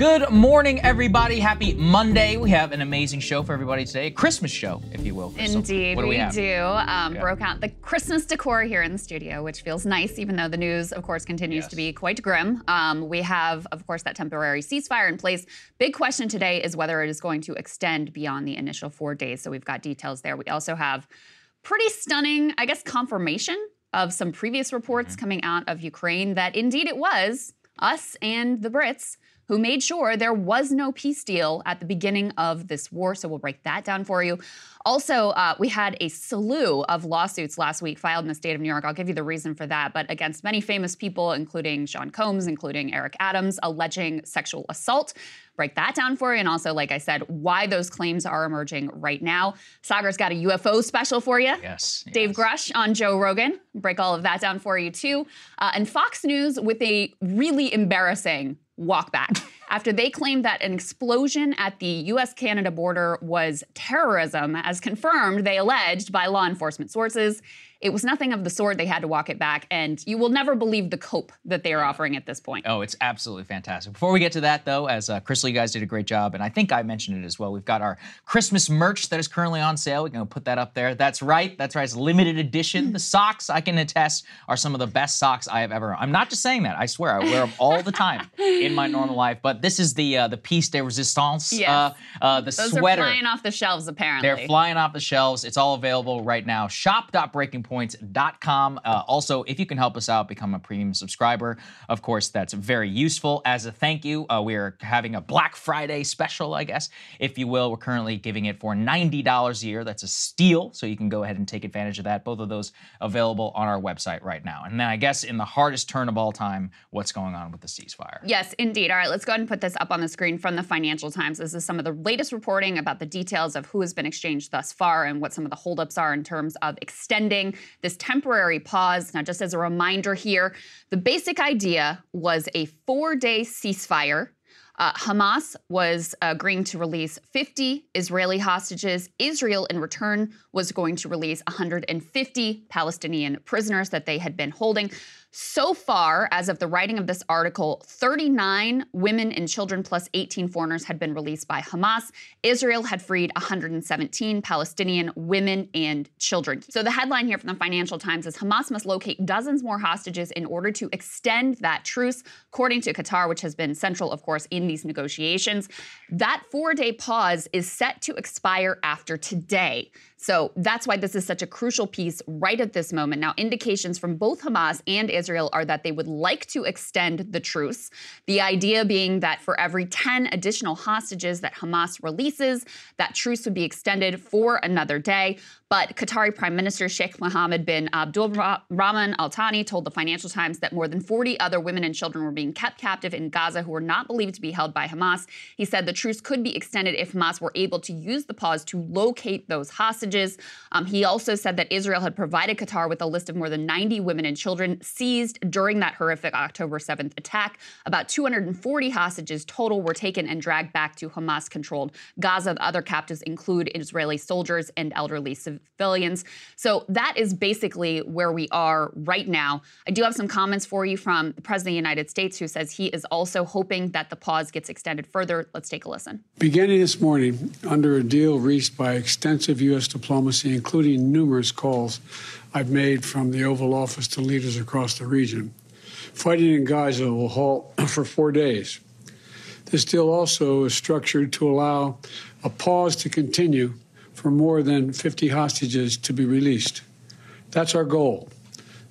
Good morning, everybody. Happy Monday. We have an amazing show for everybody today. A Christmas show, if you will. Krystal. Indeed, What do we, we do. Um, Yeah. Broke out the Christmas decor here in the studio, which feels nice, even though the news, of course, continues to be quite grim. Um, we have, of course, that temporary ceasefire in place. Big question today is whether it is going to extend beyond the initial four days. So we've got details there. We also have pretty stunning, I guess, confirmation of some previous reports Mm-hmm. coming out of Ukraine that indeed it was us and the Brits who made sure there was no peace deal at the beginning of this war. So we'll break that down for you. Also, uh, we had a slew of lawsuits last week filed in the state of New York. I'll give you the reason for that, but against many famous people, including Sean Combs, including Eric Adams, alleging sexual assault. Break that down for you. And also, like I said, why those claims are emerging right now. Saagar's got a UFO special for you. Yes. Dave yes. Grusch on Joe Rogan. Break all of that down for you too. Uh, and Fox News with a really embarrassing walk back after they claimed that an explosion at the US Canada border was terrorism, as confirmed, they alleged by law enforcement sources. It was nothing of the sort. They had to walk it back. And you will never believe the cope that they are offering at this point. Oh, it's absolutely fantastic. Before we get to that, though, as uh, Krystal, you guys did a great job, and I think I mentioned it as well. We've got our Christmas merch that is currently on sale. We can put that up there. That's right. That's right. It's limited edition. The socks, I can attest, are some of the best socks I have ever. I'm not just saying that. I swear, I wear them all the time in my normal life. But this is the uh, the piece de resistance. Yes. Uh, uh, the Those sweater. are flying off the shelves, apparently. They're flying off the shelves. It's all available right now. Shop.breakingpoints.com. Uh, also, if you can help us out, become a premium subscriber. Of course, that's very useful. As a thank you, uh, we are having a Black Friday special, I guess, if you will. We're currently giving it for $90 a year. That's a steal. So you can go ahead and take advantage of that. Both of those available on our website right now. And then I guess in the hardest turn of all time, what's going on with the ceasefire? Yes, indeed. All right, let's go ahead and put this up on the screen from the Financial Times. This is some of the latest reporting about the details of who has been exchanged thus far and what some of the holdups are in terms of extending this temporary pause. Now, just as a reminder here, the basic idea was a four day ceasefire. Uh, Hamas was agreeing to release 50 Israeli hostages. Israel, in return, was going to release 150 Palestinian prisoners that they had been holding. So far, as of the writing of this article, 39 women and children plus 18 foreigners had been released by Hamas. Israel had freed 117 Palestinian women and children. So the headline here from the Financial Times is Hamas must locate dozens more hostages in order to extend that truce, according to Qatar, which has been central, of course, in these negotiations. That four day pause is set to expire after today. So that's why this is such a crucial piece right at this moment. Now, indications from both Hamas and Israel are that they would like to extend the truce. The idea being that for every 10 additional hostages that Hamas releases, that truce would be extended for another day. But Qatari Prime Minister Sheikh Mohammed bin Abdul Rahman Al Thani told the Financial Times that more than 40 other women and children were being kept captive in Gaza who were not believed to be held by Hamas. He said the truce could be extended if Hamas were able to use the pause to locate those hostages. Um, he also said that Israel had provided Qatar with a list of more than 90 women and children seized during that horrific October 7th attack. About 240 hostages total were taken and dragged back to Hamas controlled Gaza. The other captives include Israeli soldiers and elderly civilians civilians. So that is basically where we are right now. I do have some comments for you from the President of the United States, who says he is also hoping that the pause gets extended further. Let's take a listen. Beginning this morning, under a deal reached by extensive U.S. diplomacy, including numerous calls I've made from the Oval Office to leaders across the region, fighting in Gaza will halt for four days. This deal also is structured to allow a pause to continue for more than 50 hostages to be released. That's our goal.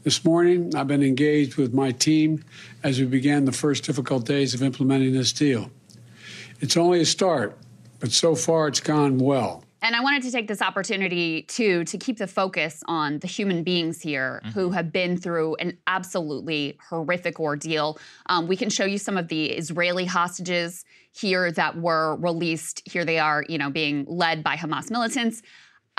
This morning, I've been engaged with my team as we began the first difficult days of implementing this deal. It's only a start, but so far it's gone well. And I wanted to take this opportunity too to keep the focus on the human beings here mm-hmm. who have been through an absolutely horrific ordeal. Um, we can show you some of the Israeli hostages here that were released. Here they are, you know, being led by Hamas militants.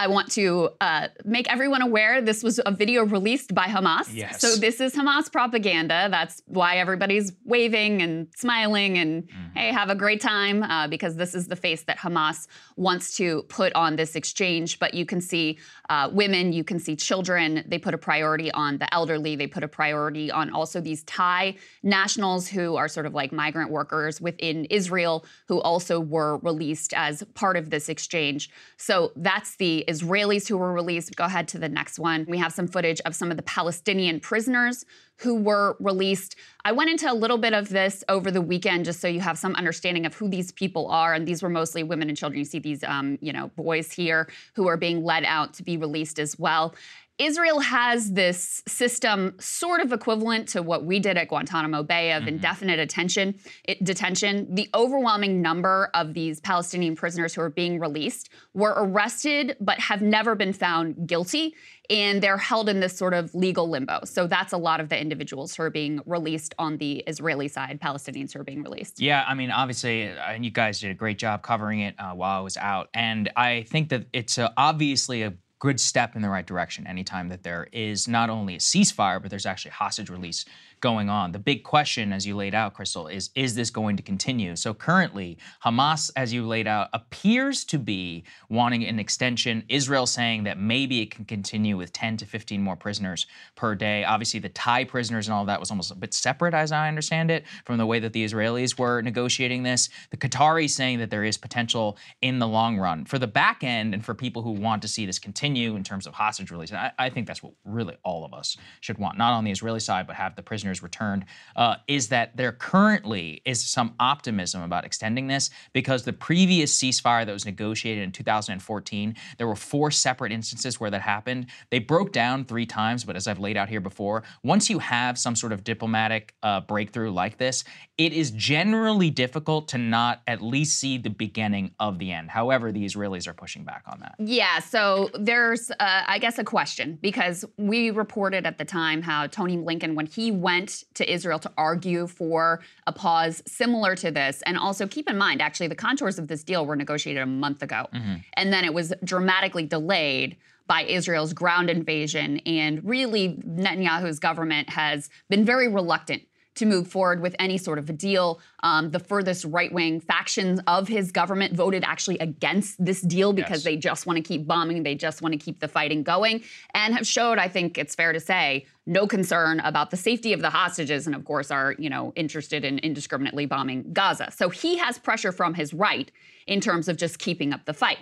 I want to uh, make everyone aware this was a video released by Hamas. Yes. So this is Hamas propaganda. That's why everybody's waving and smiling and mm-hmm. hey, have a great time uh, because this is the face that Hamas wants to put on this exchange. But you can see uh, women, you can see children. They put a priority on the elderly. They put a priority on also these Thai nationals who are sort of like migrant workers within Israel who also were released as part of this exchange. So that's the Israelis who were released. Go ahead to the next one. We have some footage of some of the Palestinian prisoners who were released. I went into a little bit of this over the weekend just so you have some understanding of who these people are. And these were mostly women and children. You see these, um, you know, boys here who are being led out to be released as well. Israel has this system sort of equivalent to what we did at Guantanamo Bay of mm-hmm. indefinite attention, it, detention. The overwhelming number of these Palestinian prisoners who are being released were arrested but have never been found guilty and they're held in this sort of legal limbo. So that's a lot of the individuals who are being released on the Israeli side, Palestinians who are being released. Yeah, I mean, obviously, and you guys did a great job covering it uh, while I was out, and I think that it's uh, obviously a good step in the right direction anytime that there is not only a ceasefire, but there's actually hostage release going on. The big question, as you laid out, Krystal, is is this going to continue? So currently, Hamas, as you laid out, appears to be wanting an extension. Israel saying that maybe it can continue with 10 to 15 more prisoners per day. Obviously, the Thai prisoners and all of that was almost a bit separate, as I understand it, from the way that the Israelis were negotiating this. The Qataris saying that there is potential in the long run. For the back end and for people who want to see this continue in terms of hostage release, I, I think that's what really all of us should want, not on the Israeli side, but have the prisoners prisoners returned, uh, is that there currently is some optimism about extending this because the previous ceasefire that was negotiated in 2014, there were four separate instances where that happened. They broke down three times, but as I've laid out here before, once you have some sort of diplomatic uh, breakthrough like this, it is generally difficult to not at least see the beginning of the end. However, the Israelis are pushing back on that. Yeah, so there's, uh, I guess, a question because we reported at the time how Tony Blinken, when he went went to Israel to argue for a pause similar to this. And also keep in mind, actually, the contours of this deal were negotiated a month ago. Mm-hmm. And then it was dramatically delayed by Israel's ground invasion. And really, Netanyahu's government has been very reluctant to move forward with any sort of a deal. Um, the furthest right wing factions of his government voted actually against this deal because yes. they just want to keep bombing, they just want to keep the fighting going, and have showed, I think it's fair to say, no concern about the safety of the hostages, and of course are you know interested in indiscriminately bombing Gaza. So he has pressure from his right in terms of just keeping up the fight.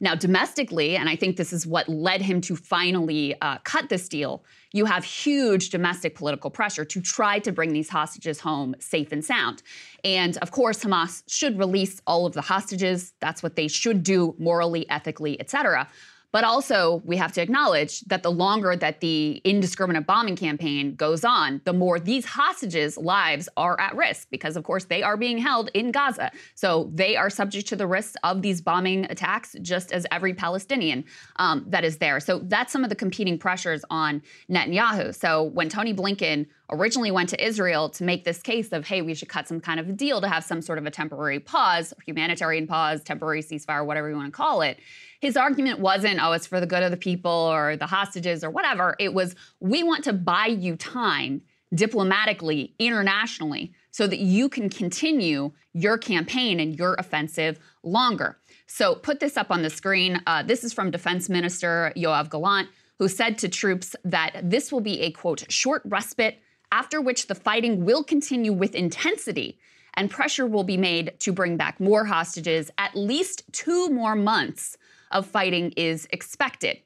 Now, domestically, and I think this is what led him to finally uh, cut this deal, you have huge domestic political pressure to try to bring these hostages home safe and sound. And of course, Hamas should release all of the hostages. That's what they should do morally, ethically, et cetera. But also, we have to acknowledge that the longer that the indiscriminate bombing campaign goes on, the more these hostages' lives are at risk because, of course, they are being held in Gaza. So they are subject to the risks of these bombing attacks, just as every Palestinian um, that is there. So that's some of the competing pressures on Netanyahu. So when Tony Blinken originally went to Israel to make this case of, hey, we should cut some kind of a deal to have some sort of a temporary pause, humanitarian pause, temporary ceasefire, whatever you want to call it his argument wasn't, oh, it's for the good of the people or the hostages or whatever. It was, we want to buy you time diplomatically, internationally, so that you can continue your campaign and your offensive longer. So put this up on the screen. Uh, this is from Defense Minister Yoav Gallant, who said to troops that this will be a quote, short respite, after which the fighting will continue with intensity and pressure will be made to bring back more hostages, at least two more months of fighting is expected.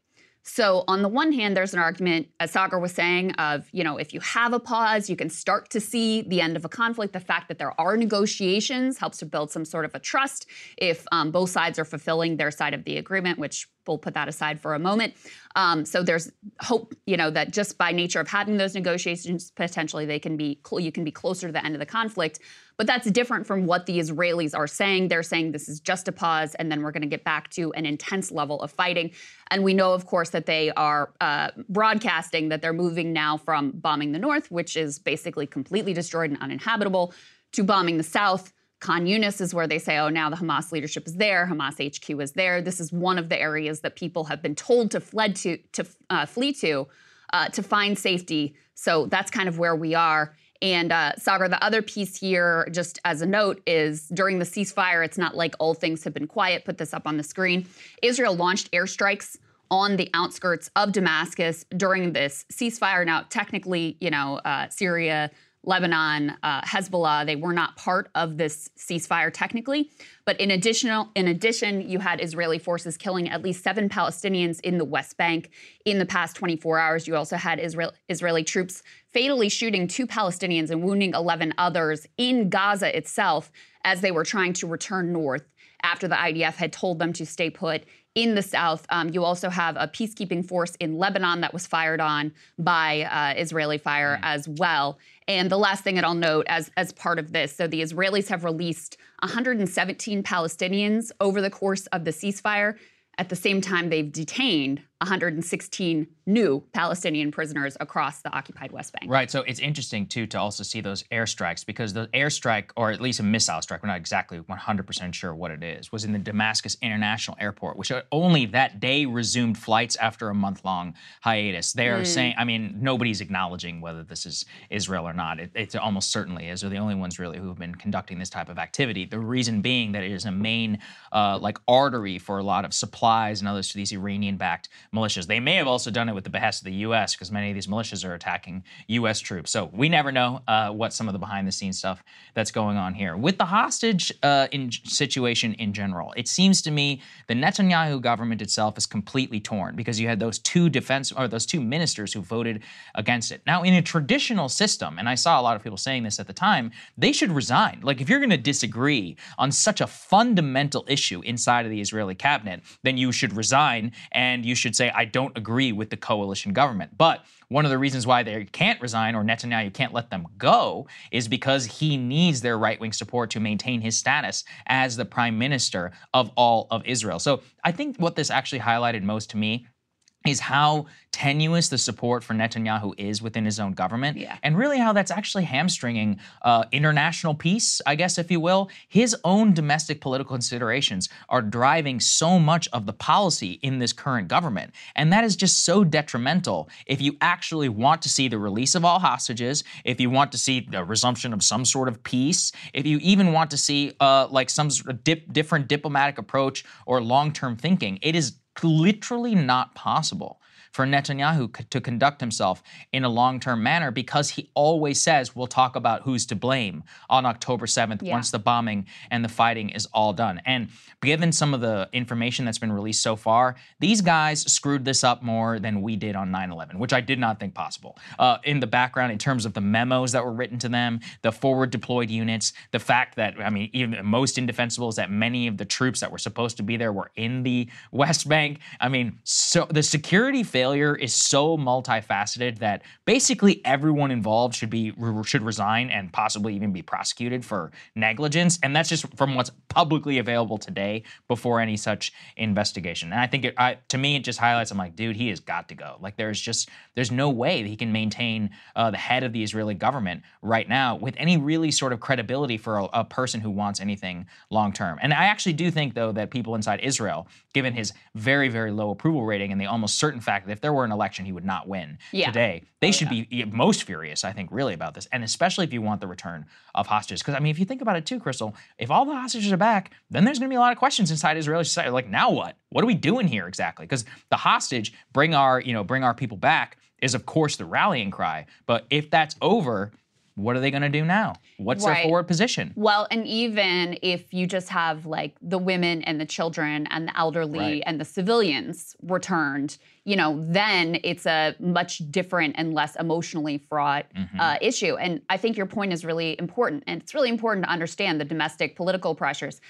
So, on the one hand, there's an argument, as Saagar was saying, of, you know, if you have a pause, you can start to see the end of a conflict. The fact that there are negotiations helps to build some sort of a trust if um, both sides are fulfilling their side of the agreement, which we'll put that aside for a moment. Um, so there's hope, you know, that just by nature of having those negotiations, potentially they can be cl- you can be closer to the end of the conflict. But that's different from what the Israelis are saying. They're saying this is just a pause, and then we're going to get back to an intense level of fighting. And we know, of course, that they are uh, broadcasting that they're moving now from bombing the north, which is basically completely destroyed and uninhabitable, to bombing the south Khan Yunis is where they say, oh, now the Hamas leadership is there, Hamas HQ is there. This is one of the areas that people have been told to fled to to uh, flee to uh, to find safety. So that's kind of where we are. And uh, Saagar, the other piece here, just as a note, is during the ceasefire, it's not like all things have been quiet. Put this up on the screen. Israel launched airstrikes on the outskirts of Damascus during this ceasefire. Now, technically, you know, uh, Syria Lebanon, uh, Hezbollah, they were not part of this ceasefire technically. But in additional, in addition, you had Israeli forces killing at least seven Palestinians in the West Bank in the past 24 hours. You also had Israel, Israeli troops fatally shooting two Palestinians and wounding 11 others in Gaza itself as they were trying to return north after the IDF had told them to stay put in the south. Um, you also have a peacekeeping force in Lebanon that was fired on by uh, Israeli fire mm. as well. And the last thing that I'll note as, as part of this so the Israelis have released 117 Palestinians over the course of the ceasefire. At the same time, they've detained 116 new Palestinian prisoners across the occupied West Bank. Right. So it's interesting, too, to also see those airstrikes because the airstrike, or at least a missile strike, we're not exactly 100% sure what it is, was in the Damascus International Airport, which only that day resumed flights after a month long hiatus. They are mm. saying, I mean, nobody's acknowledging whether this is Israel or not. It, it almost certainly is. They're the only ones really who have been conducting this type of activity. The reason being that it is a main, uh, like, artery for a lot of supplies and others to these Iranian backed militias. They may have also done it with the behest of the U.S. because many of these militias are attacking U.S. troops. So we never know uh, what some of the behind the scenes stuff that's going on here. With the hostage uh, in situation in general, it seems to me the Netanyahu government itself is completely torn because you had those two defense or those two ministers who voted against it. Now, in a traditional system, and I saw a lot of people saying this at the time, they should resign. Like if you're going to disagree on such a fundamental issue inside of the Israeli cabinet, then you should resign and you should say say, I don't agree with the coalition government. But one of the reasons why they can't resign or Netanyahu can't let them go is because he needs their right wing support to maintain his status as the prime minister of all of Israel. So I think what this actually highlighted most to me is how tenuous the support for Netanyahu is within his own government, yeah. and really how that's actually hamstringing uh, international peace, I guess, if you will. His own domestic political considerations are driving so much of the policy in this current government. And that is just so detrimental if you actually want to see the release of all hostages, if you want to see the resumption of some sort of peace, if you even want to see uh, like some sort of dip, different diplomatic approach or long term thinking. It is literally not possible for Netanyahu to conduct himself in a long term manner because he always says we'll talk about who's to blame on October 7th yeah. once the bombing and the fighting is all done. And given some of the information that's been released so far, these guys screwed this up more than we did on 9 11, which I did not think possible. Uh, in the background, in terms of the memos that were written to them, the forward deployed units, the fact that, I mean, even most indefensible is that many of the troops that were supposed to be there were in the West Bank. I mean, so the security failure failure is so multifaceted that basically everyone involved should be should resign and possibly even be prosecuted for negligence. And that's just from what's publicly available today before any such investigation. And I think it, I, to me, it just highlights. I'm like, dude, he has got to go. Like, there's just there's no way that he can maintain uh, the head of the Israeli government right now with any really sort of credibility for a, a person who wants anything long term. And I actually do think though that people inside Israel, given his very very low approval rating and the almost certain fact that if there were an election, he would not win yeah. today. They oh, should yeah. be most furious, I think, really about this, and especially if you want the return of hostages. Because I mean, if you think about it too, Krystal, if all the hostages are back, then there's going to be a lot of questions inside Israeli society. Like, now what? What are we doing here exactly? Because the hostage, bring our, you know, bring our people back, is of course the rallying cry. But if that's over, what are they going to do now? What's right. their forward position? Well, and even if you just have like the women and the children and the elderly right. and the civilians returned, you know, then it's a much different and less emotionally fraught mm-hmm. uh, issue. And I think your point is really important. And it's really important to understand the domestic political pressures.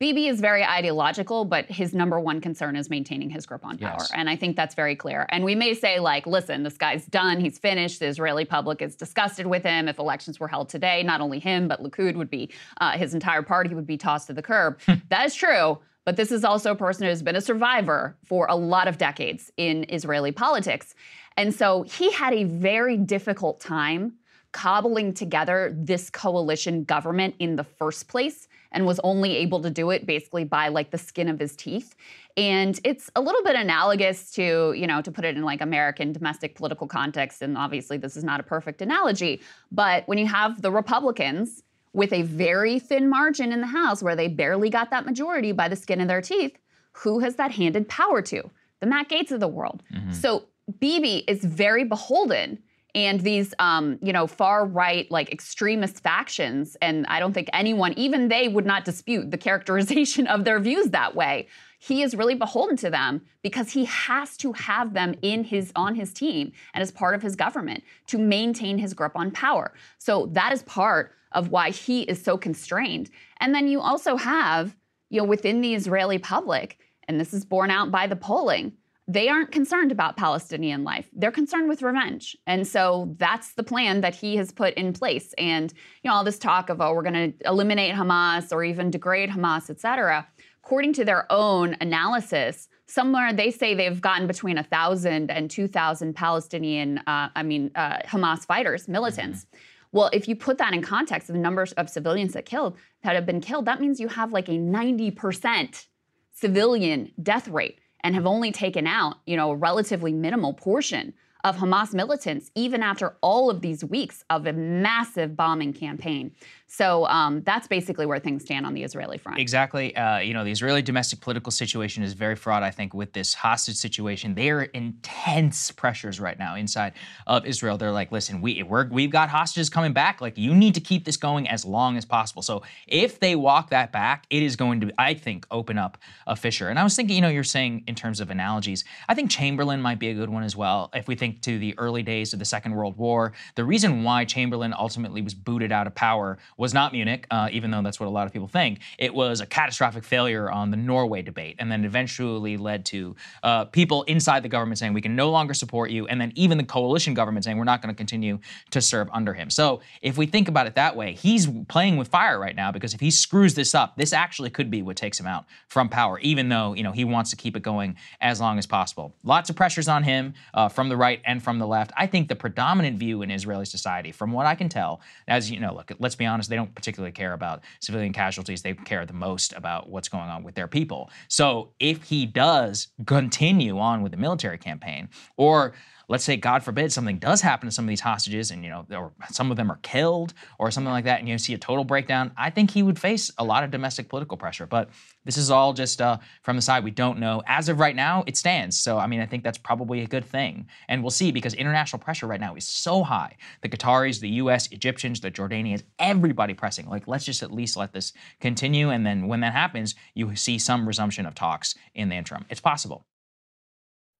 Bibi is very ideological, but his number one concern is maintaining his grip on power. Yes. And I think that's very clear. And we may say, like, listen, this guy's done, he's finished. The Israeli public is disgusted with him. If elections were held today, not only him, but Likud would be, uh, his entire party would be tossed to the curb. Hmm. that is true. But this is also a person who has been a survivor for a lot of decades in Israeli politics. And so he had a very difficult time cobbling together this coalition government in the first place and was only able to do it basically by like the skin of his teeth. And it's a little bit analogous to, you know, to put it in like American domestic political context. And obviously, this is not a perfect analogy, but when you have the Republicans with a very thin margin in the House where they barely got that majority by the skin of their teeth, who has that handed power to? The Matt Gaetz of the world. Mm-hmm. So Bibi is very beholden and these um, you know far right like extremist factions and i don't think anyone even they would not dispute the characterization of their views that way. He is really beholden to them because he has to have them in his on his team and as part of his government to maintain his grip on power. So that is part of why he is so constrained. And then you also have you know within the israeli public and this is borne out by the polling they aren't concerned about Palestinian life. They're concerned with revenge. And so that's the plan that he has put in place. And you know, all this talk of oh, we're going to eliminate Hamas or even degrade Hamas, et cetera. According to their own analysis, somewhere they say they've gotten between 1,000 and 2,000 Palestinian, uh, I mean, uh, Hamas fighters, militants. Mm-hmm. Well, if you put that in context of the numbers of civilians that killed that have been killed, that means you have like a 90% civilian death rate and have only taken out, you know, a relatively minimal portion of Hamas militants, even after all of these weeks of a massive bombing campaign. So um, that's basically where things stand on the Israeli front. Exactly. Uh, you know, the Israeli domestic political situation is very fraught, I think, with this hostage situation. They are intense pressures right now inside of Israel. They're like, listen, we, we're, we've got hostages coming back. Like, you need to keep this going as long as possible. So if they walk that back, it is going to, I think, open up a fissure. And I was thinking, you know, you're saying in terms of analogies, I think Chamberlain might be a good one as well. If we think to the early days of the Second World War, the reason why Chamberlain ultimately was booted out of power was not Munich, uh, even though that's what a lot of people think. It was a catastrophic failure on the Norway debate, and then eventually led to uh, people inside the government saying we can no longer support you, and then even the coalition government saying we're not going to continue to serve under him. So if we think about it that way, he's playing with fire right now because if he screws this up, this actually could be what takes him out from power, even though you know he wants to keep it going as long as possible. Lots of pressures on him uh, from the right and from the left. I think the predominant view in Israeli society, from what I can tell, as you know, look, let's be honest, they don't particularly particularly care about civilian casualties. They care the most about what's going on with their people. So if he does continue on with the military campaign, or let's say, God forbid, something does happen to some of these hostages and, you know, or some of them are killed or something like that, and you see a total breakdown, I think he would face a lot of domestic political pressure. But this is all just uh, from the side. We don't know. As of right now, it stands. So, I mean, I think that's probably a good thing. And we'll see because international pressure right now is so high. The Qataris, the US, Egyptians, the Jordanians, everybody pressing. Like, let's just at least let this continue. And then when that happens, you see some resumption of talks in the interim. It's possible.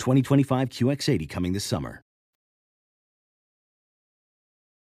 2025 QX80 coming this summer.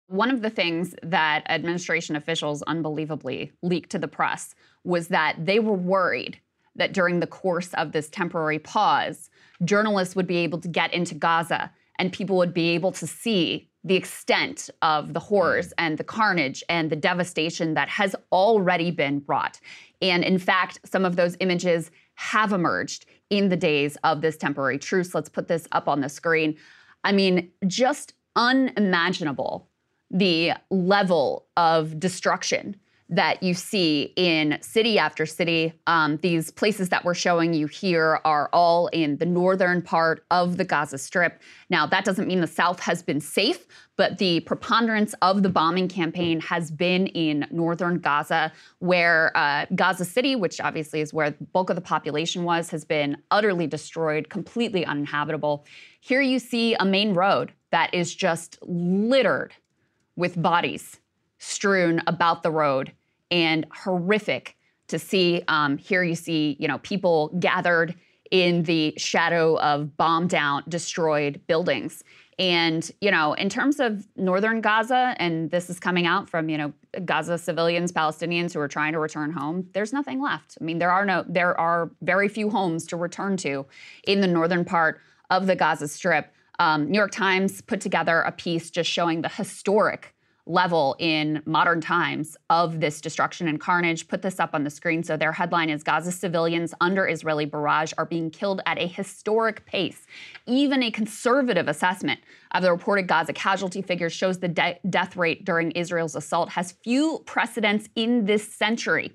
One of the things that administration officials unbelievably leaked to the press was that they were worried that during the course of this temporary pause, journalists would be able to get into Gaza and people would be able to see the extent of the horrors and the carnage and the devastation that has already been wrought. And in fact, some of those images have emerged in the days of this temporary truce. Let's put this up on the screen. I mean, just unimaginable the level of destruction that you see in city after city. Um, these places that we're showing you here are all in the northern part of the Gaza Strip. Now, that doesn't mean the South has been safe, but the preponderance of the bombing campaign has been in northern Gaza, where uh, Gaza City, which obviously is where the bulk of the population was, has been utterly destroyed, completely uninhabitable. Here you see a main road that is just littered with bodies strewn about the road and horrific to see. Um, here you see, you know, people gathered in the shadow of bombed out, destroyed buildings. And, you know, in terms of northern Gaza, and this is coming out from, you know, Gaza civilians, Palestinians who are trying to return home, there's nothing left. I mean, there are no, there are very few homes to return to in the northern part of the Gaza Strip. Um, New York Times put together a piece just showing the historic level in modern times of this destruction and carnage. Put this up on the screen. So their headline is Gaza civilians under Israeli barrage are being killed at a historic pace. Even a conservative assessment of the reported Gaza casualty figures shows the de- death rate during Israel's assault has few precedents in this century.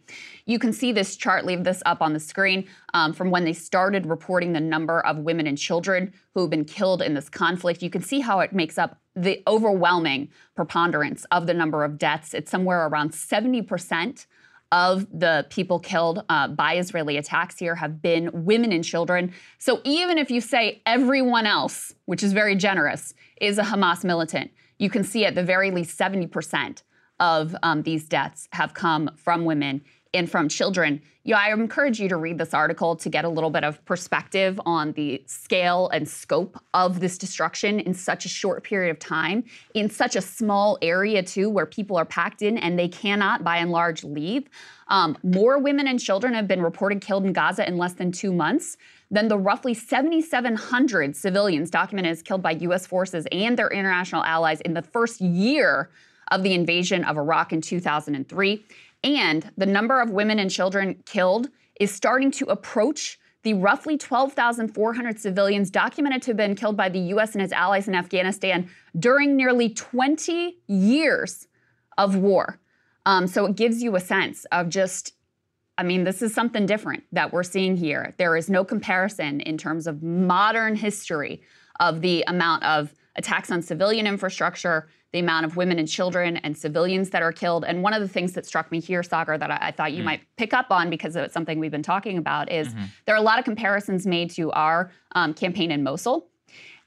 You can see this chart, leave this up on the screen, um, from when they started reporting the number of women and children who have been killed in this conflict. You can see how it makes up the overwhelming preponderance of the number of deaths. It's somewhere around 70% of the people killed uh, by Israeli attacks here have been women and children. So even if you say everyone else, which is very generous, is a Hamas militant, you can see at the very least 70% of um, these deaths have come from women and from children. You know, I encourage you to read this article to get a little bit of perspective on the scale and scope of this destruction in such a short period of time, in such a small area, too, where people are packed in and they cannot, by and large, leave. Um, more women and children have been reported killed in Gaza in less than two months than the roughly 7,700 civilians documented as killed by U.S. forces and their international allies in the first year of the invasion of Iraq in 2003. And the number of women and children killed is starting to approach the roughly 12,400 civilians documented to have been killed by the U.S. and its allies in Afghanistan during nearly 20 years of war. Um, so it gives you a sense of just, I mean, this is something different that we're seeing here. There is no comparison in terms of modern history of the amount of attacks on civilian infrastructure, the amount of women and children and civilians that are killed. And one of the things that struck me here, Saagar, that I, I thought you mm. might pick up on because it's something we've been talking about is mm-hmm. there are a lot of comparisons made to our um, campaign in Mosul.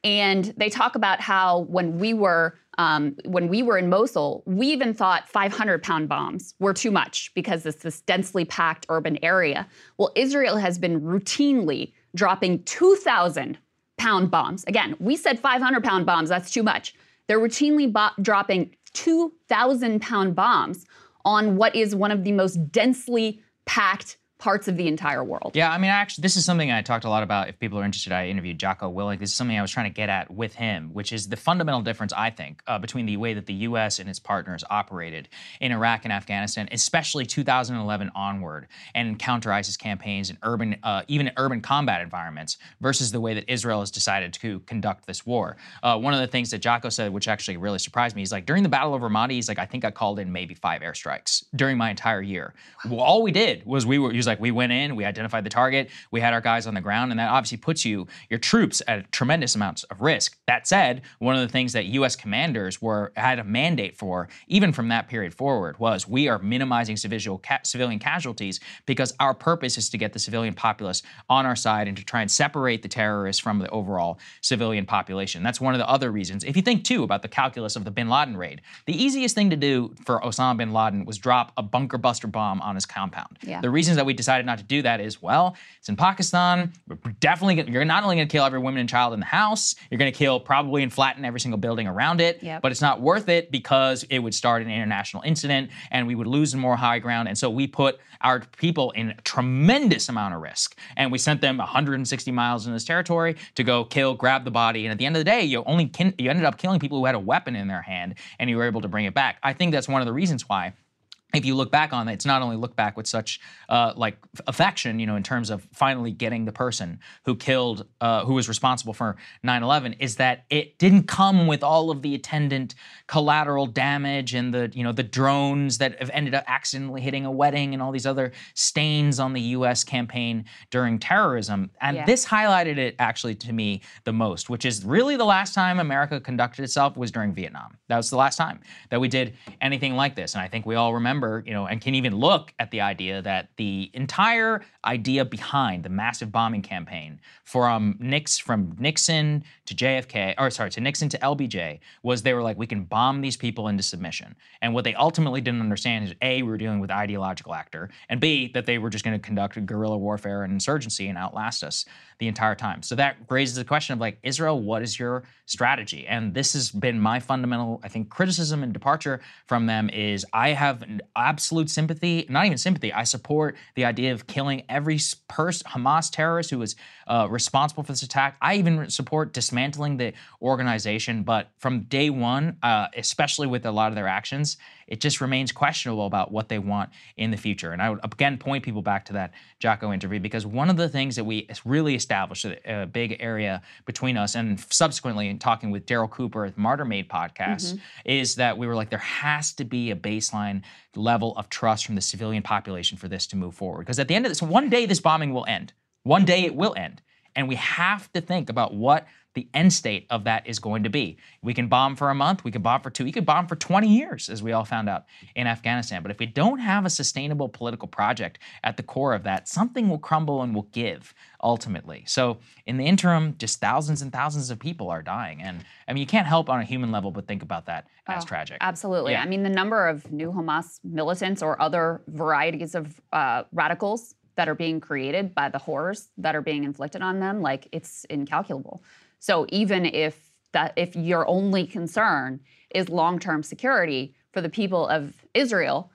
And they talk about how when we were um, when we were in Mosul, we even thought 500 pound bombs were too much because it's this densely packed urban area. Well, Israel has been routinely dropping 2,000 pound bombs. Again, we said 500 pound bombs, that's too much. They're routinely bo- dropping 2,000 pound bombs on what is one of the most densely packed parts of the entire world. Yeah, I mean, actually, this is something I talked a lot about. If people are interested, I interviewed Jocko Willink. This is something I was trying to get at with him, which is the fundamental difference, I think, uh, between the way that the U.S. and its partners operated in Iraq and Afghanistan, especially 2011 onward, and counter ISIS campaigns in urban, uh, even urban combat environments, versus the way that Israel has decided to conduct this war. Uh, one of the things that Jocko said, which actually really surprised me, is like during the Battle of Ramadi, he's like, I think I called in maybe five airstrikes during my entire year. Well, all we did was we were, he was like, we went in, we identified the target, we had our guys on the ground, and that obviously puts you, your troops, at tremendous amounts of risk. That said, one of the things that U.S. commanders were had a mandate for, even from that period forward, was we are minimizing civilian, civilian casualties because our purpose is to get the civilian populace on our side and to try and separate the terrorists from the overall civilian population. That's one of the other reasons. If you think too about the calculus of the bin Laden raid, the easiest thing to do for Osama bin Laden was drop a bunker buster bomb on his compound. Yeah. The reasons that we decided not to do that is, well, it's in Pakistan. We're definitely you're not only going to kill every woman and child in the house, you're going to kill probably and flatten every single building around it. Yep. But it's not worth it because it would start an international incident and we would lose more high ground. And so we put our people in a tremendous amount of risk, and we sent them 160 miles in this territory to go kill, grab the body, and at the end of the day, you only kin- you ended up killing people who had a weapon in their hand, and you were able to bring it back. I think that's one of the reasons why if you look back on it, it's not only look back with such uh, like affection, you know, in terms of finally getting the person who killed, uh, who was responsible for 9/11, is that it didn't come with all of the attendant collateral damage and the, you know, the drones that have ended up accidentally hitting a wedding and all these other stains on the U.S. campaign during terrorism. And yeah. this highlighted it actually to me the most, which is really the last time America conducted itself was during Vietnam. That was the last time that we did anything like this, and I think we all remember remember, you know, and can even look at the idea that the entire idea behind the massive bombing campaign from Nix from Nixon to JFK, or sorry, to Nixon to LBJ, was they were like, we can bomb these people into submission. And what they ultimately didn't understand is A, we were dealing with ideological actor, and B, that they were just going to conduct guerrilla warfare and insurgency and outlast us the entire time. So that raises the question of like, Israel, what is your strategy? And this has been my fundamental, I think, criticism and departure from them is I have absolute sympathy, not even sympathy, I support the idea of killing every person, Hamas terrorist who was uh, responsible for this attack. I even support dismantling the organization. But from day one, uh, especially with a lot of their actions, it just remains questionable about what they want in the future. And I would again point people back to that Jocko interview because one of the things that we really established a, a big area between us and subsequently in talking with Darryl Cooper at Martyrmade podcast mm-hmm. is that we were like, there has to be a baseline level of trust from the civilian population for this to move forward. Because at the end of this, one day this bombing will end. One day it will end. And we have to think about what the end state of that is going to be. We can bomb for a month, we can bomb for two, we could bomb for 20 years, as we all found out in Afghanistan. But if we don't have a sustainable political project at the core of that, something will crumble and will give ultimately. So in the interim, just thousands and thousands of people are dying. And I mean, you can't help on a human level but think about that as Oh, tragic. Absolutely. Yeah. I mean, the number of new Hamas militants or other varieties of uh, radicals that are being created by the horrors that are being inflicted on them, like it's incalculable. So even if that, if your only concern is long-term security for the people of Israel,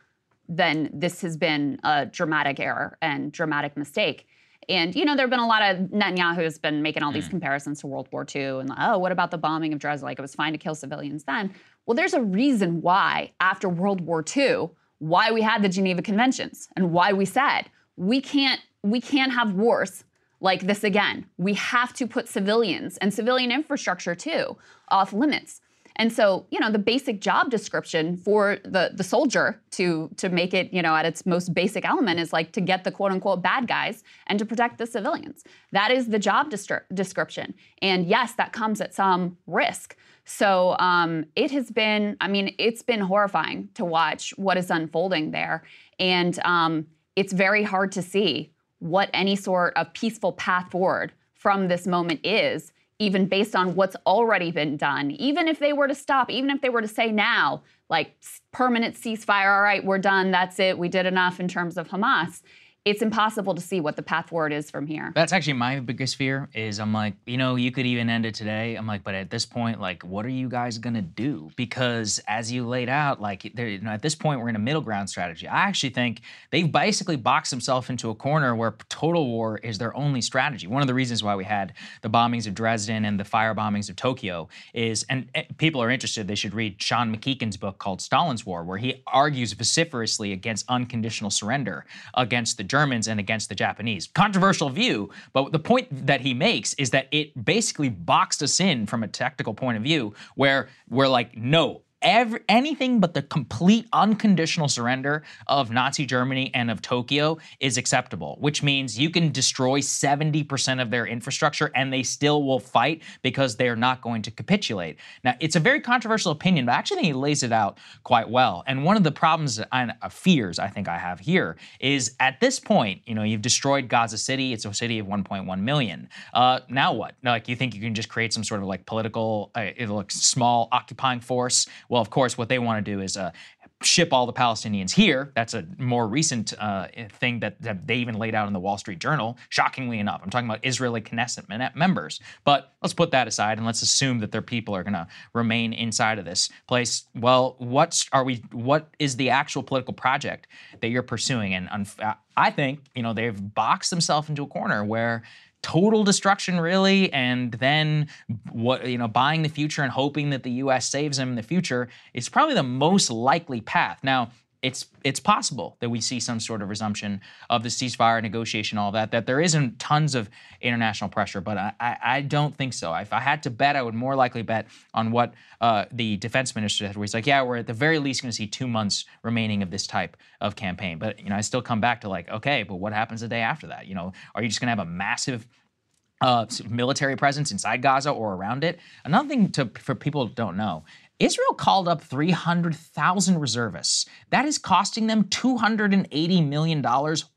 then this has been a dramatic error and dramatic mistake. And you know, there have been a lot of Netanyahu has been making all these hmm. comparisons to World War II and oh, what about the bombing of Dresden? Like it was fine to kill civilians then. Well, there's a reason why after World War II, why we had the Geneva Conventions and why we said we can't we can't have wars like this again. We have to put civilians and civilian infrastructure too off limits. And so, you know, the basic job description for the the soldier to to make it, you know, at its most basic element is like to get the quote unquote bad guys and to protect the civilians. That is the job description. And yes, that comes at some risk. So um, it has been, I mean, it's been horrifying to watch what is unfolding there. And um, it's very hard to see what any sort of peaceful path forward from this moment is, even based on what's already been done. Even if they were to stop, even if they were to say now, like permanent ceasefire, all right, we're done, that's it, we did enough in terms of Hamas, it's impossible to see what the path forward is from here. That's actually my biggest fear is I'm like, you know, you could even end it today. I'm like, but at this point, like, what are you guys gonna do? Because as you laid out, like, there, you know, at this point, we're in a middle ground strategy. I actually think they've basically boxed themselves into a corner where total war is their only strategy. One of the reasons why we had the bombings of Dresden and the fire bombings of Tokyo is, and eh, people are interested, they should read Sean McMeekin's book called Stalin's War, where he argues vociferously against unconditional surrender against the Germans and against the Japanese. Controversial view, but the point that he makes is that it basically boxed us in from a tactical point of view where we're like, no, Every, anything but the complete unconditional surrender of Nazi Germany and of Tokyo is acceptable, which means you can destroy 70% of their infrastructure and they still will fight because they're not going to capitulate. Now, it's a very controversial opinion, but I actually think he lays it out quite well. And one of the problems and uh, fears I think I have here is at this point, you know, you've destroyed Gaza City. It's a city of 1.1 million. Uh, now what? Like, you think you can just create some sort of like political, uh, like small occupying force? Well, of course, what they want to do is uh, ship all the Palestinians here. That's a more recent uh, thing that, that they even laid out in the Wall Street Journal. Shockingly enough, I'm talking about Israeli Knesset members. But let's put that aside and let's assume that their people are going to remain inside of this place. Well, what's are we? What is the actual political project that you're pursuing? And unf- I think you know they've boxed themselves into a corner where total destruction really and then what you know buying the future and hoping that the US saves them in the future is probably the most likely path. Now it's it's possible that we see some sort of resumption of the ceasefire negotiation all that that there isn't tons of international pressure but I, I, I don't think so. If I had to bet I would more likely bet on what uh, the defense minister said where he's like yeah we're at the very least going to see two months remaining of this type of campaign. But you know I still come back to like okay but what happens the day after that? You know are you just going to have a massive uh, military presence inside Gaza or around it. Another thing to, for people don't know Israel called up 300,000 reservists. That is costing them $280 million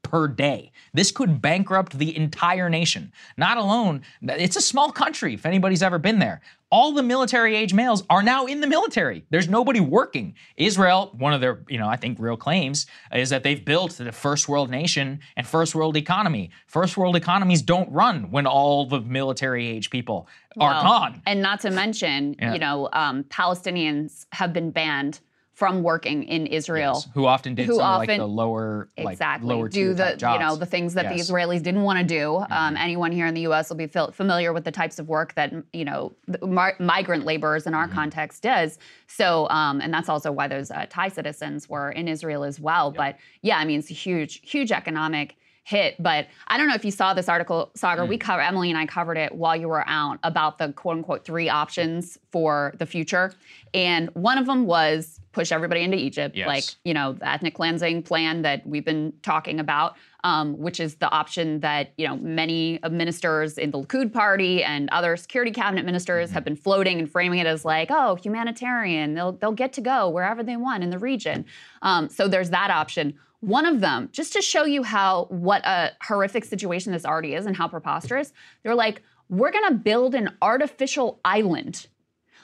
per day. This could bankrupt the entire nation. Not alone, it's a small country, if anybody's ever been there. All the military age males are now in the military. There's nobody working. Israel, one of their, you know, I think real claims is that they've built the first world nation and first world economy. First world economies don't run when all the military age people are Well, gone. And not to mention, Yeah. you know, um, Palestinians have been banned from working in Israel. Yes, who often did who some of, like the lower, like exactly lower do tier the you know the things that the Yes. Mm-hmm. Israelis didn't want to do. Um, anyone here in the U.S. will be familiar with the types of work that you know the mar- migrant laborers in our Mm-hmm. context does. So, um, and that's also why those uh, Thai citizens were in Israel as well. But yeah, I mean it's a huge, huge economic hit. But I don't know if you saw this article, Saagar. Mm. We cover Emily and I covered it while you were out about the quote unquote three options for the future, and one of them was push everybody into Egypt, Yes. like you know the ethnic cleansing plan that we've been talking about, um, which is the option that you know many ministers in the Likud party and other security cabinet ministers have been floating and framing it as like, oh, humanitarian. They'll they'll get to go wherever they want in the region. Um, so there's that option. One of them, just to show you how what a horrific situation this already is and how preposterous, they're like, we're gonna build an artificial island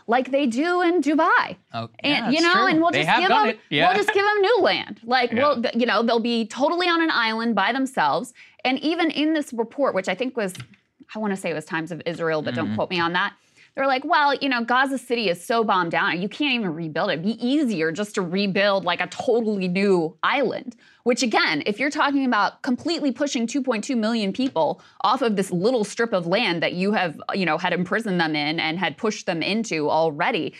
like they do in Dubai. Oh, and you know, true. and we'll They just give them. Yeah. we'll just give them new land. Like Yeah. well, you know, they'll be totally on an island by themselves. And even in this report, which I think was I want to say it was Times of Israel, but Mm-hmm. don't quote me on that. They're like, well, you know, Gaza City is so bombed down, you can't even rebuild it. It'd be easier just to rebuild like a totally new island. Which, again, if you're talking about completely pushing 2.2 million people off of this little strip of land that you have, you know, had imprisoned them in and had pushed them into already,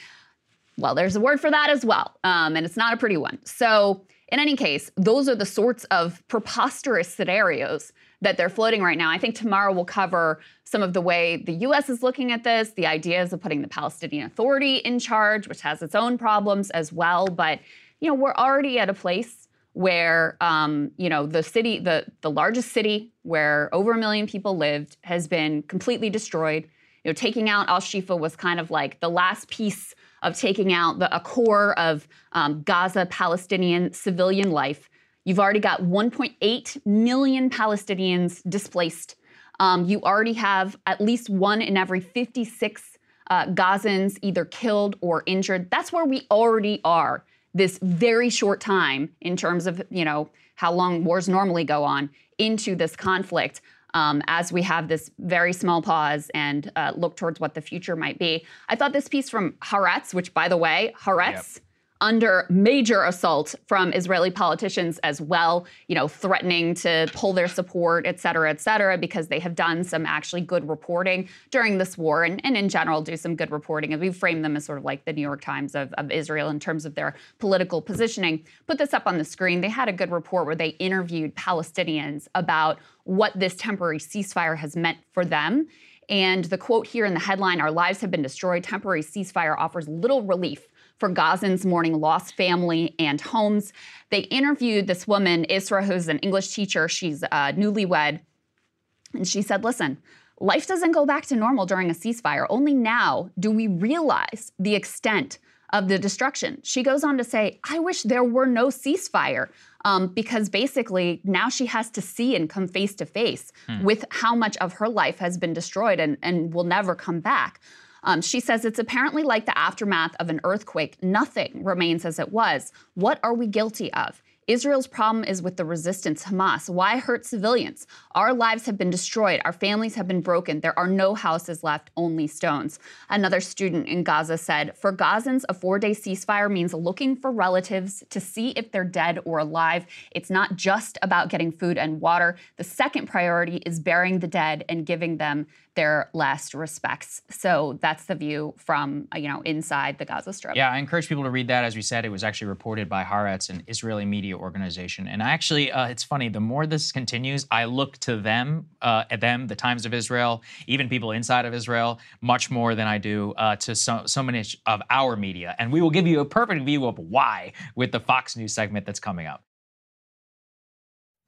well, there's a word for that as well, um, and it's not a pretty one. So, in any case, those are the sorts of preposterous scenarios that they're floating right now. I think tomorrow we'll cover some of the way the U.S. is looking at this, the ideas of putting the Palestinian Authority in charge, which has its own problems as well. But you know, we're already at a place where um, you know the city, the the largest city where over a million people lived, has been completely destroyed. You know, taking out Al Shifa was kind of like the last piece of taking out the, a core of um, Gaza Palestinian civilian life. You've already got 1.8 million Palestinians displaced. Um, you already have at least one in every 56 uh, Gazans either killed or injured. That's where we already are this very short time in terms of you know how long wars normally go on into this conflict um, as we have this very small pause and uh, look towards what the future might be. I thought this piece from Haaretz, which by the way, Haaretz under major assault from Israeli politicians as well, you know, threatening to pull their support, et cetera, et cetera, because they have done some actually good reporting during this war and, and in general do some good reporting. And we frame them as sort of like the New York Times of, of Israel in terms of their political positioning. Put this up on the screen. They had a good report where they interviewed Palestinians about what this temporary ceasefire has meant for them. And the quote here in the headline Our lives have been destroyed. Temporary ceasefire offers little relief for Gazans mourning lost family and homes. They interviewed this woman, Isra, who's an English teacher. She's uh, newlywed. And she said, Listen, life doesn't go back to normal during a ceasefire. Only now do we realize the extent of the destruction. She goes on to say, I wish there were no ceasefire. Um, because basically now she has to see and come face to face with how much of her life has been destroyed and, and will never come back. Um, she says it's apparently like the aftermath of an earthquake. Nothing remains as it was. What are we guilty of? Israel's problem is with the resistance, Hamas. Why hurt civilians? Our lives have been destroyed. Our families have been broken. There are no houses left, only stones. Another student in Gaza said For Gazans, a four day ceasefire means looking for relatives to see if they're dead or alive. It's not just about getting food and water. The second priority is burying the dead and giving them their last respects. So that's the view from, uh, you know, inside the Gaza Strip. Yeah, I encourage people to read that. As we said, it was actually reported by Haaretz, an Israeli media organization. And I actually, uh, it's funny. The more this continues, I look to them, uh, at them, the Times of Israel, even people inside of Israel, much more than I do uh, to so, so many of our media. And we will give you a perfect view of why with the Fox News segment that's coming up.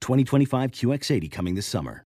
2025 QX80 coming this summer.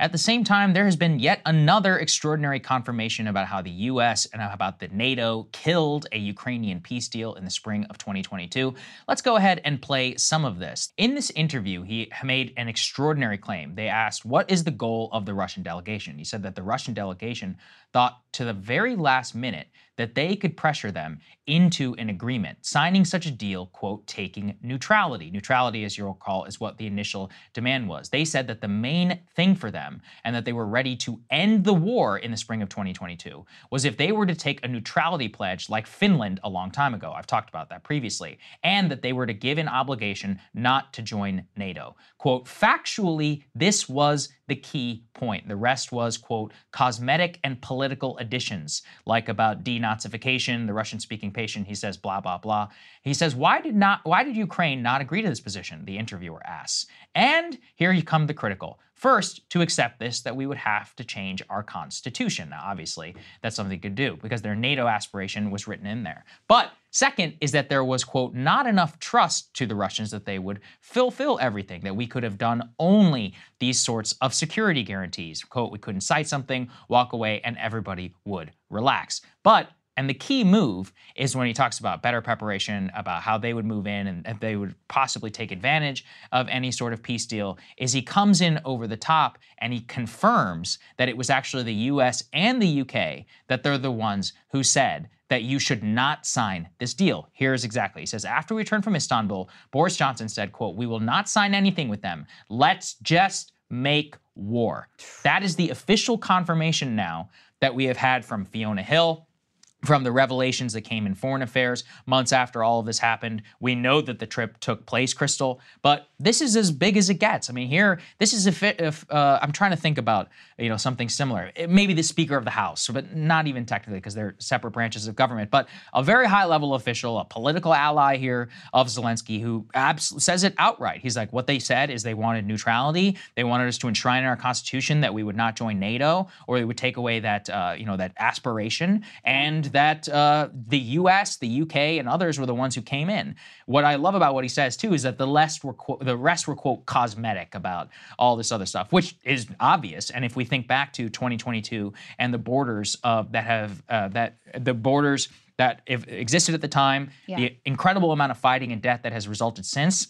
At the same time, there has been yet another extraordinary confirmation about how the US and about the NATO killed a Ukrainian peace deal in the spring of 2022. Let's go ahead and play some of this. In this interview, he made an extraordinary claim. They asked, What is the goal of the Russian delegation? He said that the Russian delegation thought to the very last minute that they could pressure them into an agreement, signing such a deal, quote, taking neutrality. Neutrality, as you'll recall, is what the initial demand was. They said that the main thing for them and that they were ready to end the war in the spring of 2022 was if they were to take a neutrality pledge like Finland a long time ago. I've talked about that previously. And that they were to give an obligation not to join NATO. Quote, factually, this was the key point. The rest was, quote, cosmetic and political additions, like about denazification, the Russian speaking patient, he says, blah, blah, blah. He says, why did not why did Ukraine not agree to this position? The interviewer asks. And here you come the critical. First, to accept this, that we would have to change our constitution. Now, obviously, that's something they could do because their NATO aspiration was written in there. But second is that there was, quote, not enough trust to the Russians that they would fulfill everything, that we could have done only these sorts of security guarantees. Quote, we couldn't cite something, walk away, and everybody would relax. But and the key move is when he talks about better preparation, about how they would move in and they would possibly take advantage of any sort of peace deal, is he comes in over the top and he confirms that it was actually the US and the UK that they're the ones who said that you should not sign this deal. Here's exactly. He says, after we returned from Istanbul, Boris Johnson said, quote, we will not sign anything with them. Let's just make war. That is the official confirmation now that we have had from Fiona Hill, from the revelations that came in Foreign Affairs months after all of this happened. We know that the trip took place, Krystal, but this is as big as it gets. I mean, here, this is if, it, if uh, I'm trying to think about, you know, something similar. It, maybe the Speaker of the House, but not even technically because they're separate branches of government, but a very high level official, a political ally here of Zelensky who abs- says it outright. He's like, what they said is they wanted neutrality. They wanted us to enshrine in our constitution that we would not join NATO or they would take away that, uh, you know, that aspiration. And that uh, the U.S., the U.K., and others were the ones who came in. What I love about what he says too is that the rest were the rest were quote cosmetic about all this other stuff, which is obvious. And if we think back to 2022 and the borders uh, that have uh, that the borders that existed at the time, yeah. the incredible amount of fighting and death that has resulted since,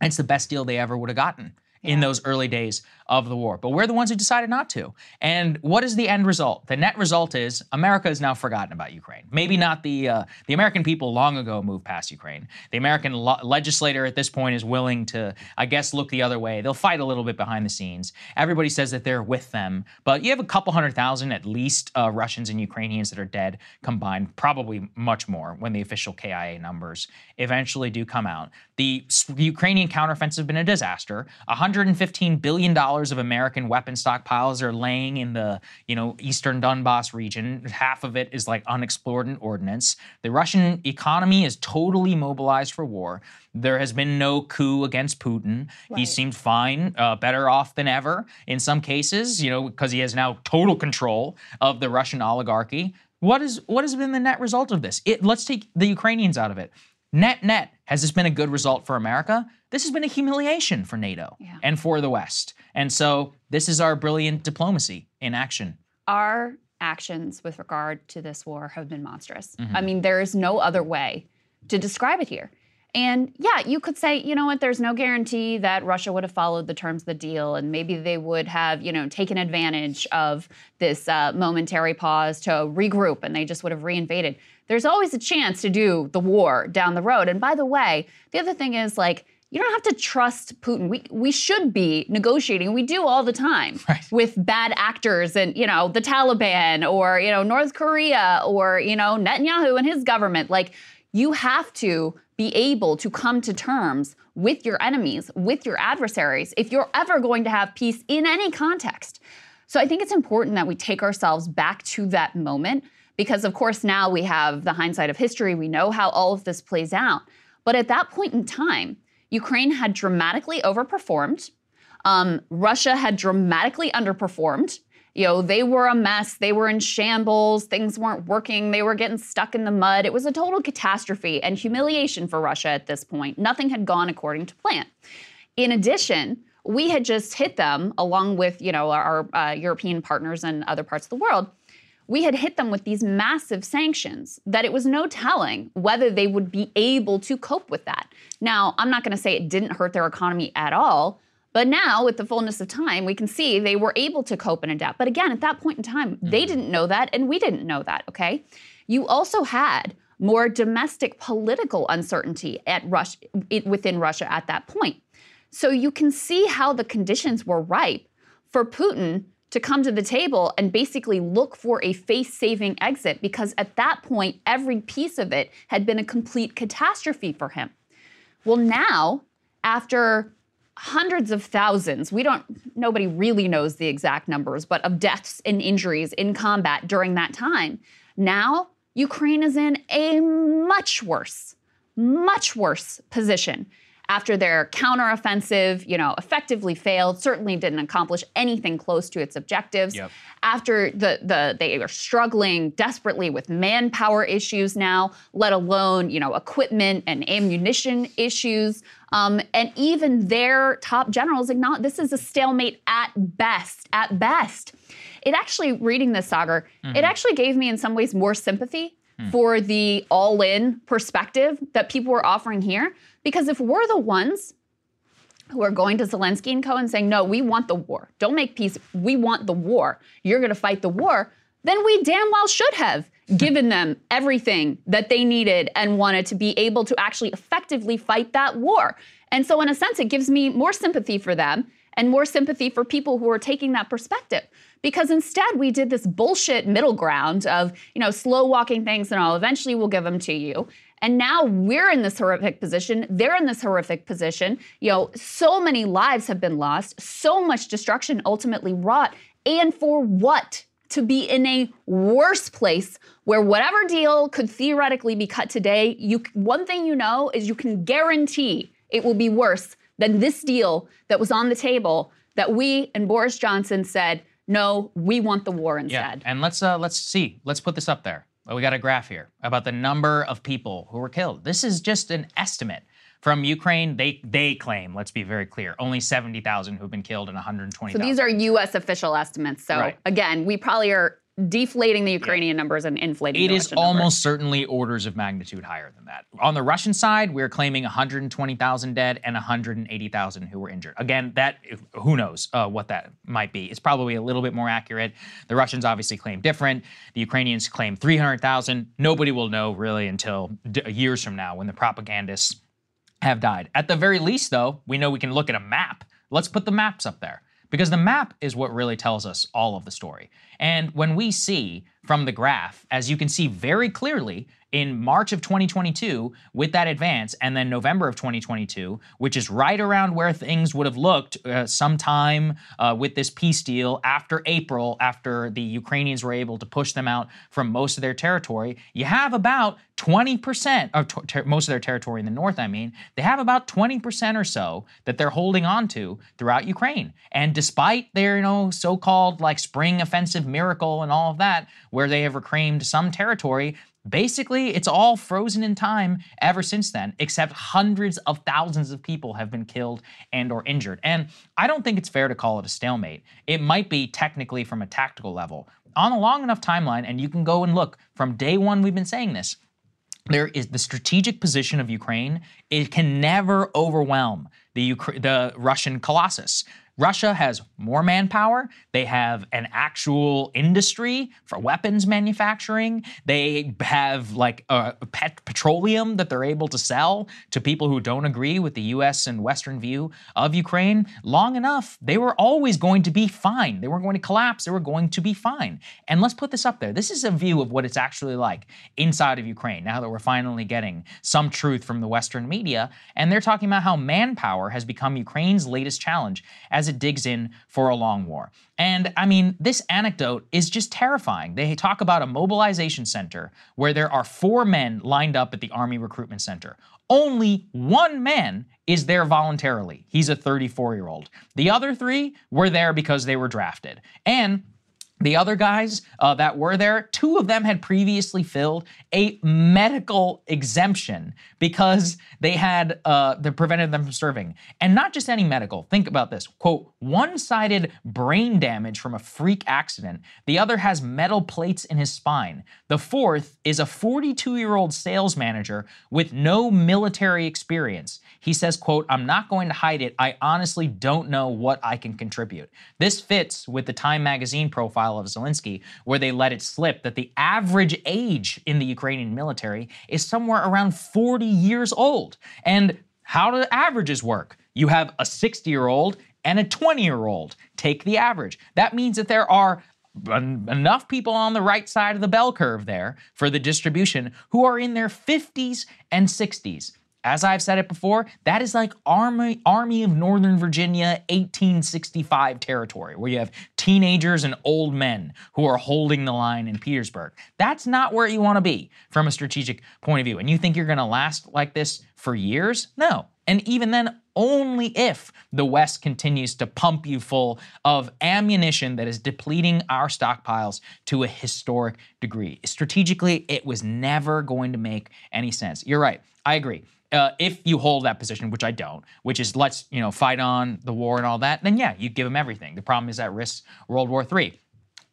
it's the best deal they ever would have gotten in those early days of the war. But we're the ones who decided not to. And what is the end result? The net result is America is now forgotten about Ukraine. Maybe not the uh, the American people long ago moved past Ukraine. The American lo- legislator at this point is willing to, I guess, look the other way. They'll fight a little bit behind the scenes. Everybody says that they're with them, but you have a couple hundred thousand at least uh, Russians and Ukrainians that are dead combined, probably much more when the official KIA numbers eventually do come out. The Ukrainian counteroffensive has been a disaster. 115 billion dollars of American weapon stockpiles are laying in the, you know, eastern Donbass region. Half of it is like unexplored and ordnance. The Russian economy is totally mobilized for war. There has been no coup against Putin. Right. He seemed fine, uh, better off than ever in some cases, you know, because he has now total control of the Russian oligarchy. What is what has been the net result of this? It, let's take the Ukrainians out of it. Net net, has this been a good result for America? This has been a humiliation for NATO yeah. and for the West. And so this is our brilliant diplomacy in action. Our actions with regard to this war have been monstrous. Mm-hmm. I mean, there is no other way to describe it here. And yeah, you could say, you know what, there's no guarantee that Russia would have followed the terms of the deal, and maybe they would have, you know, taken advantage of this uh, momentary pause to regroup and they just would have reinvaded. There's always a chance to do the war down the road. And by the way, the other thing is like, you don't have to trust Putin. We we should be negotiating. We do all the time right. with bad actors and you know the Taliban or you know North Korea or you know Netanyahu and his government. Like you have to be able to come to terms with your enemies, with your adversaries, if you're ever going to have peace in any context. So I think it's important that we take ourselves back to that moment because, of course, now we have the hindsight of history. We know how all of this plays out. But at that point in time, Ukraine had dramatically overperformed. Um, Russia had dramatically underperformed. You know, they were a mess. They were in shambles. Things weren't working. They were getting stuck in the mud. It was a total catastrophe and humiliation for Russia at this point. Nothing had gone according to plan. In addition, we had just hit them along with, you know, our uh, European partners and other parts of the world we had hit them with these massive sanctions that it was no telling whether they would be able to cope with that. Now, I'm not going to say it didn't hurt their economy at all, but now with the fullness of time, we can see they were able to cope and adapt. But again, at that point in time, mm-hmm. they didn't know that and we didn't know that, okay? You also had more domestic political uncertainty at Russia, within Russia at that point. So you can see how the conditions were ripe for Putin to come to the table and basically look for a face saving exit because at that point, every piece of it had been a complete catastrophe for him. Well, now, after hundreds of thousands, we don't, nobody really knows the exact numbers, but of deaths and injuries in combat during that time, now Ukraine is in a much worse, much worse position after their counteroffensive, you know, effectively failed, certainly didn't accomplish anything close to its objectives. Yep. After the the they are struggling desperately with manpower issues now, let alone you know equipment and ammunition issues. Um, and even their top generals acknowledge this is a stalemate at best. At best, it actually reading this saga, mm-hmm. it actually gave me in some ways more sympathy mm. for the all-in perspective that people were offering here because if we're the ones who are going to Zelensky and co and saying, no, we want the war. Don't make peace. We want the war. You're going to fight the war. Then we damn well should have given them everything that they needed and wanted to be able to actually effectively fight that war. And so, in a sense, it gives me more sympathy for them and more sympathy for people who are taking that perspective. Because instead, we did this bullshit middle ground of, you know, slow walking things and all. Eventually, we'll give them to you. And now we're in this horrific position. They're in this horrific position. You know, so many lives have been lost, so much destruction ultimately wrought. And for what? To be in a worse place where whatever deal could theoretically be cut today, you one thing you know is you can guarantee it will be worse than this deal that was on the table that we and Boris Johnson said, no, we want the war instead. Yeah, and let's uh, let's see. Let's put this up there. Well, we got a graph here about the number of people who were killed. This is just an estimate from Ukraine. They they claim, let's be very clear, only 70,000 who've been killed and 120,000. So these are U.S. official estimates. So right. again, we probably are deflating the Ukrainian yeah. numbers and inflating It is almost numbers. certainly orders of magnitude higher than that. On the Russian side, we're claiming 120,000 dead and 180,000 who were injured. Again, that who knows uh, what that might be. It's probably a little bit more accurate. The Russians obviously claim different. The Ukrainians claim 300,000. Nobody will know really until d- years from now when the propagandists have died. At the very least, though, we know we can look at a map. Let's put the maps up there because the map is what really tells us all of the story. And when we see from the graph, as you can see very clearly, in March of 2022 with that advance, and then November of 2022, which is right around where things would have looked uh, sometime uh, with this peace deal after April, after the Ukrainians were able to push them out from most of their territory. You have about 20% of ter- most of their territory in the north, I mean, they have about 20% or so that they're holding on to throughout Ukraine. And despite their, you know, so-called like spring offensive miracle and all of that, where they have reclaimed some territory, Basically, it's all frozen in time ever since then, except hundreds of thousands of people have been killed and or injured. And I don't think it's fair to call it a stalemate. It might be technically from a tactical level. On a long enough timeline, and you can go and look from day one we've been saying this, there is the strategic position of Ukraine. It can never overwhelm the the Russian colossus. Russia has more manpower. They have an actual industry for weapons manufacturing. They have like uh, pet petroleum that they're able to sell to people who don't agree with the US and Western view of Ukraine. Long enough, they were always going to be fine. They weren't going to collapse. They were going to be fine. And let's put this up there. This is a view of what it's actually like inside of Ukraine now that we're finally getting some truth from the Western media. And they're talking about how manpower has become Ukraine's latest challenge as it digs in for a long war. And I mean, this anecdote is just terrifying. They talk about a mobilization center where there are four men lined up at the Army Recruitment Center. Only one man is there voluntarily. He's a 34 year old. The other three were there because they were drafted. And the other guys uh, that were there, two of them had previously filled a medical exemption because they had uh, that prevented them from serving, and not just any medical. Think about this: quote, one-sided brain damage from a freak accident. The other has metal plates in his spine. The fourth is a 42-year-old sales manager with no military experience. He says, quote, I'm not going to hide it. I honestly don't know what I can contribute. This fits with the Time magazine profile of Zelensky, where they let it slip that the average age in the Ukrainian military is somewhere around 40 years old. And how do averages work? You have a 60 year old and a 20 year old. Take the average. That means that there are en- enough people on the right side of the bell curve there for the distribution who are in their 50s and 60s. As I've said it before, that is like Army, Army of Northern Virginia 1865 territory, where you have teenagers and old men who are holding the line in Petersburg. That's not where you want to be from a strategic point of view. And you think you're going to last like this for years? No. And even then, only if the West continues to pump you full of ammunition that is depleting our stockpiles to a historic degree. Strategically, it was never going to make any sense. You're right. I agree. Uh, if you hold that position, which I don't, which is let's you know fight on the war and all that, then yeah, you give them everything. The problem is that risks World War III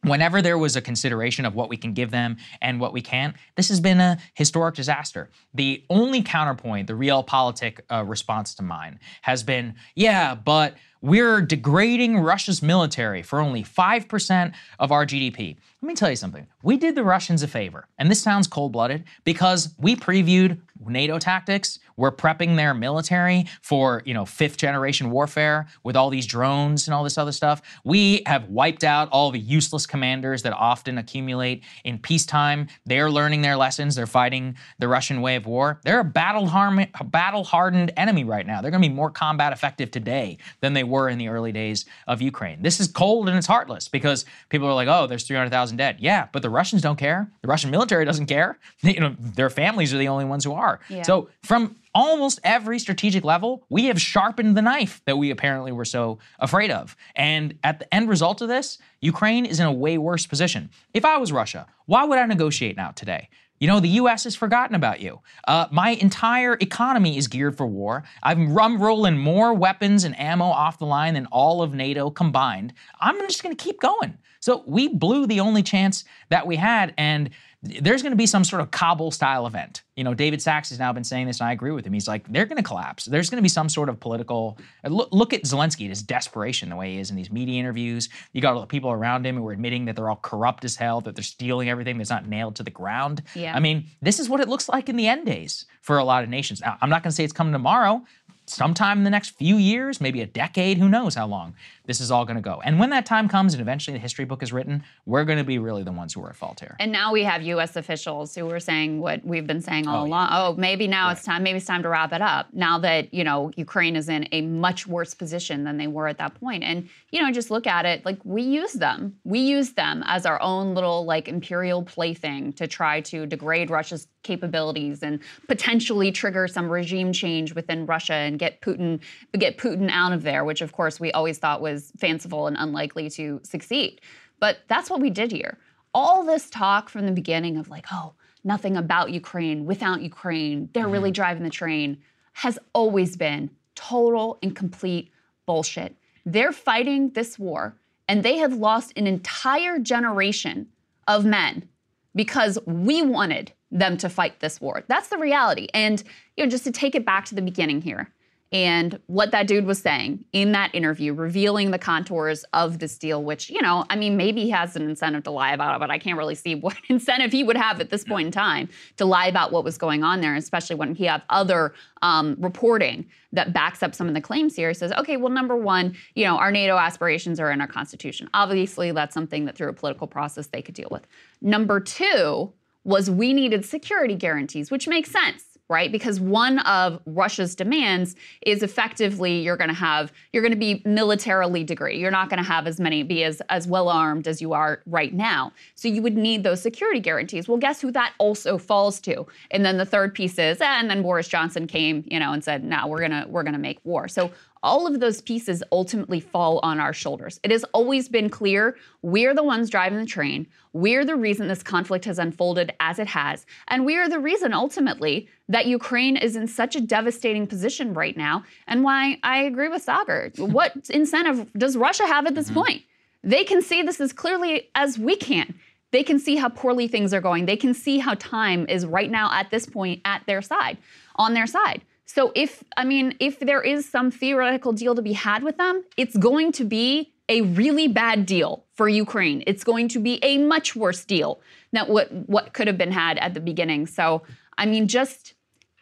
whenever there was a consideration of what we can give them and what we can't, this has been a historic disaster. The only counterpoint, the realpolitik uh, response to mine, has been, yeah, but we're degrading Russia's military for only 5% of our GDP. Let me tell you something. We did the Russians a favor, and this sounds cold blooded because we previewed NATO tactics. We're prepping their military for, you know, fifth generation warfare with all these drones and all this other stuff. We have wiped out all the useless commanders that often accumulate in peacetime. They're learning their lessons. They're fighting the Russian way of war. They're a battle hardened enemy right now. They're going to be more combat effective today than they were in the early days of Ukraine. This is cold and it's heartless because people are like, "Oh, there's 300,000 dead." Yeah, but the Russians don't care. The Russian military doesn't care. You know, their families are the only ones who are. Yeah. So from almost every strategic level, we have sharpened the knife that we apparently were so afraid of. And at the end result of this, Ukraine is in a way worse position. If I was Russia, why would I negotiate now today? You know, the US has forgotten about you. Uh, my entire economy is geared for war. I'm, I'm rolling more weapons and ammo off the line than all of NATO combined. I'm just gonna keep going. So we blew the only chance that we had, and there's going to be some sort of Kabul style event. You know, David Sacks has now been saying this, and I agree with him. He's like, they're going to collapse. There's going to be some sort of political. Look, look at Zelensky, his desperation, the way he is in these media interviews. You got all the people around him who are admitting that they're all corrupt as hell, that they're stealing everything that's not nailed to the ground. Yeah. I mean, this is what it looks like in the end days for a lot of nations. Now, I'm not going to say it's coming tomorrow. Sometime in the next few years, maybe a decade, who knows how long this is all going to go. And when that time comes and eventually the history book is written, we're going to be really the ones who are at fault here. And now we have U.S. officials who are saying what we've been saying all Oh, yeah. along. Oh, maybe now Right. it's time. Maybe it's time to wrap it up. Now that you know Ukraine is in a much worse position than they were at that point. point, and you know, just look at it. Like we use them. We use them as our own little like imperial plaything to try to degrade Russia's capabilities and potentially trigger some regime change within Russia and get Putin get Putin out of there, which of course we always thought was fanciful and unlikely to succeed. But that's what we did here. All this talk from the beginning of like, oh, nothing about Ukraine, without Ukraine, they're mm-hmm. really driving the train, has always been total and complete bullshit. They're fighting this war and they have lost an entire generation of men because we wanted them to fight this war. That's the reality. And you know, just to take it back to the beginning here and what that dude was saying in that interview, revealing the contours of this deal, which, you know, I mean, maybe he has an incentive to lie about it, but I can't really see what incentive he would have at this point in time to lie about what was going on there, especially when he have other um, reporting that backs up some of the claims here. He says, okay, well, number one, you know, our NATO aspirations are in our constitution. Obviously, that's something that through a political process they could deal with. Number two was we needed security guarantees, which makes sense right? Because one of Russia's demands is effectively you're going to have you're going to be militarily degraded. You're not going to have as many be as as well armed as you are right now. So you would need those security guarantees. Well, guess who that also falls to? And then the third piece is, eh, and then Boris Johnson came, you know, and said, "No, we're gonna we're gonna make war." So all of those pieces ultimately fall on our shoulders. It has always been clear we're the ones driving the train. We're the reason this conflict has unfolded as it has. And we are the reason ultimately that Ukraine is in such a devastating position right now. And why I agree with Saagar. what incentive does Russia have at this mm-hmm. point? They can see this as clearly as we can. They can see how poorly things are going. They can see how time is right now at this point at their side, on their side. So if I mean if there is some theoretical deal to be had with them, it's going to be a really bad deal for Ukraine. It's going to be a much worse deal than what what could have been had at the beginning. So I mean just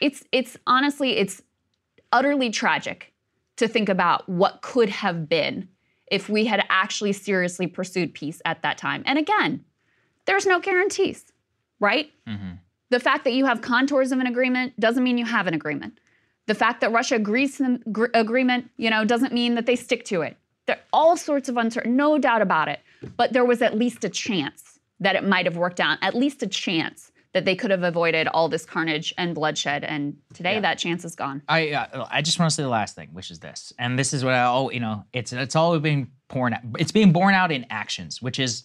it's it's honestly it's utterly tragic to think about what could have been if we had actually seriously pursued peace at that time. And again, there's no guarantees, right? Mm-hmm. The fact that you have contours of an agreement doesn't mean you have an agreement. The fact that Russia agrees to the agreement, you know, doesn't mean that they stick to it. There are all sorts of uncertainty, no doubt about it. But there was at least a chance that it might have worked out, at least a chance that they could have avoided all this carnage and bloodshed. And today, yeah. that chance is gone. I uh, I just want to say the last thing, which is this, and this is what I oh you know it's it's all being born out, it's being borne out in actions, which is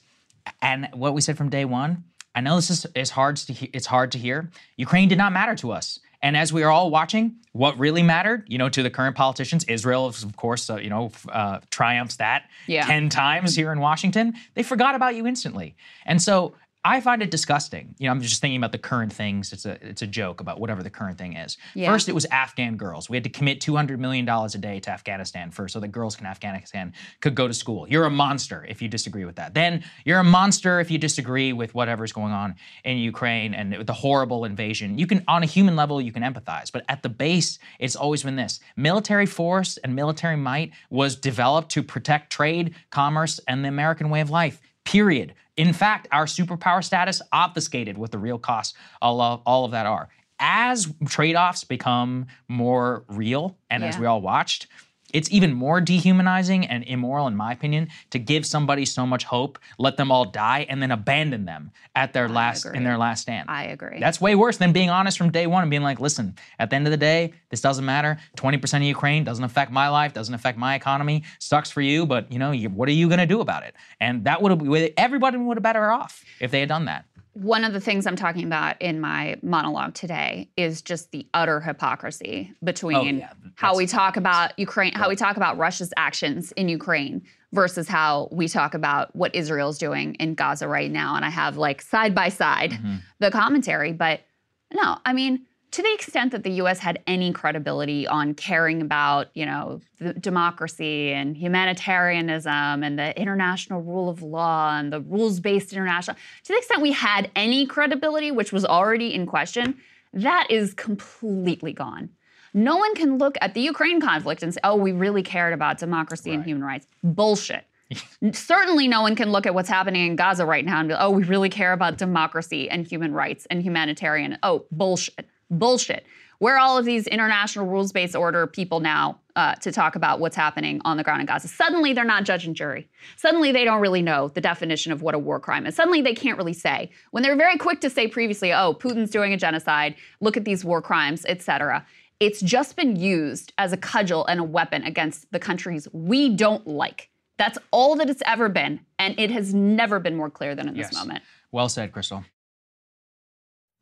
and what we said from day one. I know this is, is hard to he- it's hard to hear. Ukraine did not matter to us. And as we are all watching, what really mattered, you know, to the current politicians, Israel, of course, uh, you know, uh, triumphs that yeah. 10 times here in Washington. They forgot about you instantly. And so I find it disgusting. You know, I'm just thinking about the current things. It's a it's a joke about whatever the current thing is. Yeah. First, it was Afghan girls. We had to commit 200 million dollars a day to Afghanistan first, so that girls in Afghanistan could go to school. You're a monster if you disagree with that. Then you're a monster if you disagree with whatever's going on in Ukraine and the horrible invasion. You can, on a human level, you can empathize, but at the base, it's always been this: military force and military might was developed to protect trade, commerce, and the American way of life period. In fact, our superpower status obfuscated what the real costs all of, all of that are. As trade offs become more real, and yeah. as we all watched, it's even more dehumanizing and immoral, in my opinion, to give somebody so much hope, let them all die, and then abandon them at their I last agree. in their last stand. I agree. That's way worse than being honest from day one and being like, listen, at the end of the day, this doesn't matter. 20% of Ukraine doesn't affect my life, doesn't affect my economy. Sucks for you, but you know, you, what are you going to do about it? And that would have everybody would have better off if they had done that one of the things I'm talking about in my monologue today is just the utter hypocrisy between oh, yeah. how we talk about Ukraine, how we talk about Russia's actions in Ukraine versus how we talk about what Israel's doing in Gaza right now. And I have like side by side mm-hmm. the commentary, but no, I mean, to the extent that the U.S. had any credibility on caring about, you know, democracy and humanitarianism and the international rule of law and the rules-based international, to the extent we had any credibility, which was already in question, that is completely gone. No one can look at the Ukraine conflict and say, "Oh, we really cared about democracy right. and human rights." Bullshit. Certainly, no one can look at what's happening in Gaza right now and be, "Oh, we really care about democracy and human rights and humanitarian." Oh, bullshit. Bullshit. Where are all of these international rules based order people now uh, to talk about what's happening on the ground in Gaza? Suddenly they're not judge and jury. Suddenly they don't really know the definition of what a war crime is. Suddenly they can't really say. When they're very quick to say previously, oh, Putin's doing a genocide, look at these war crimes, etc. It's just been used as a cudgel and a weapon against the countries we don't like. That's all that it's ever been. And it has never been more clear than in yes. this moment. Well said, Krystal.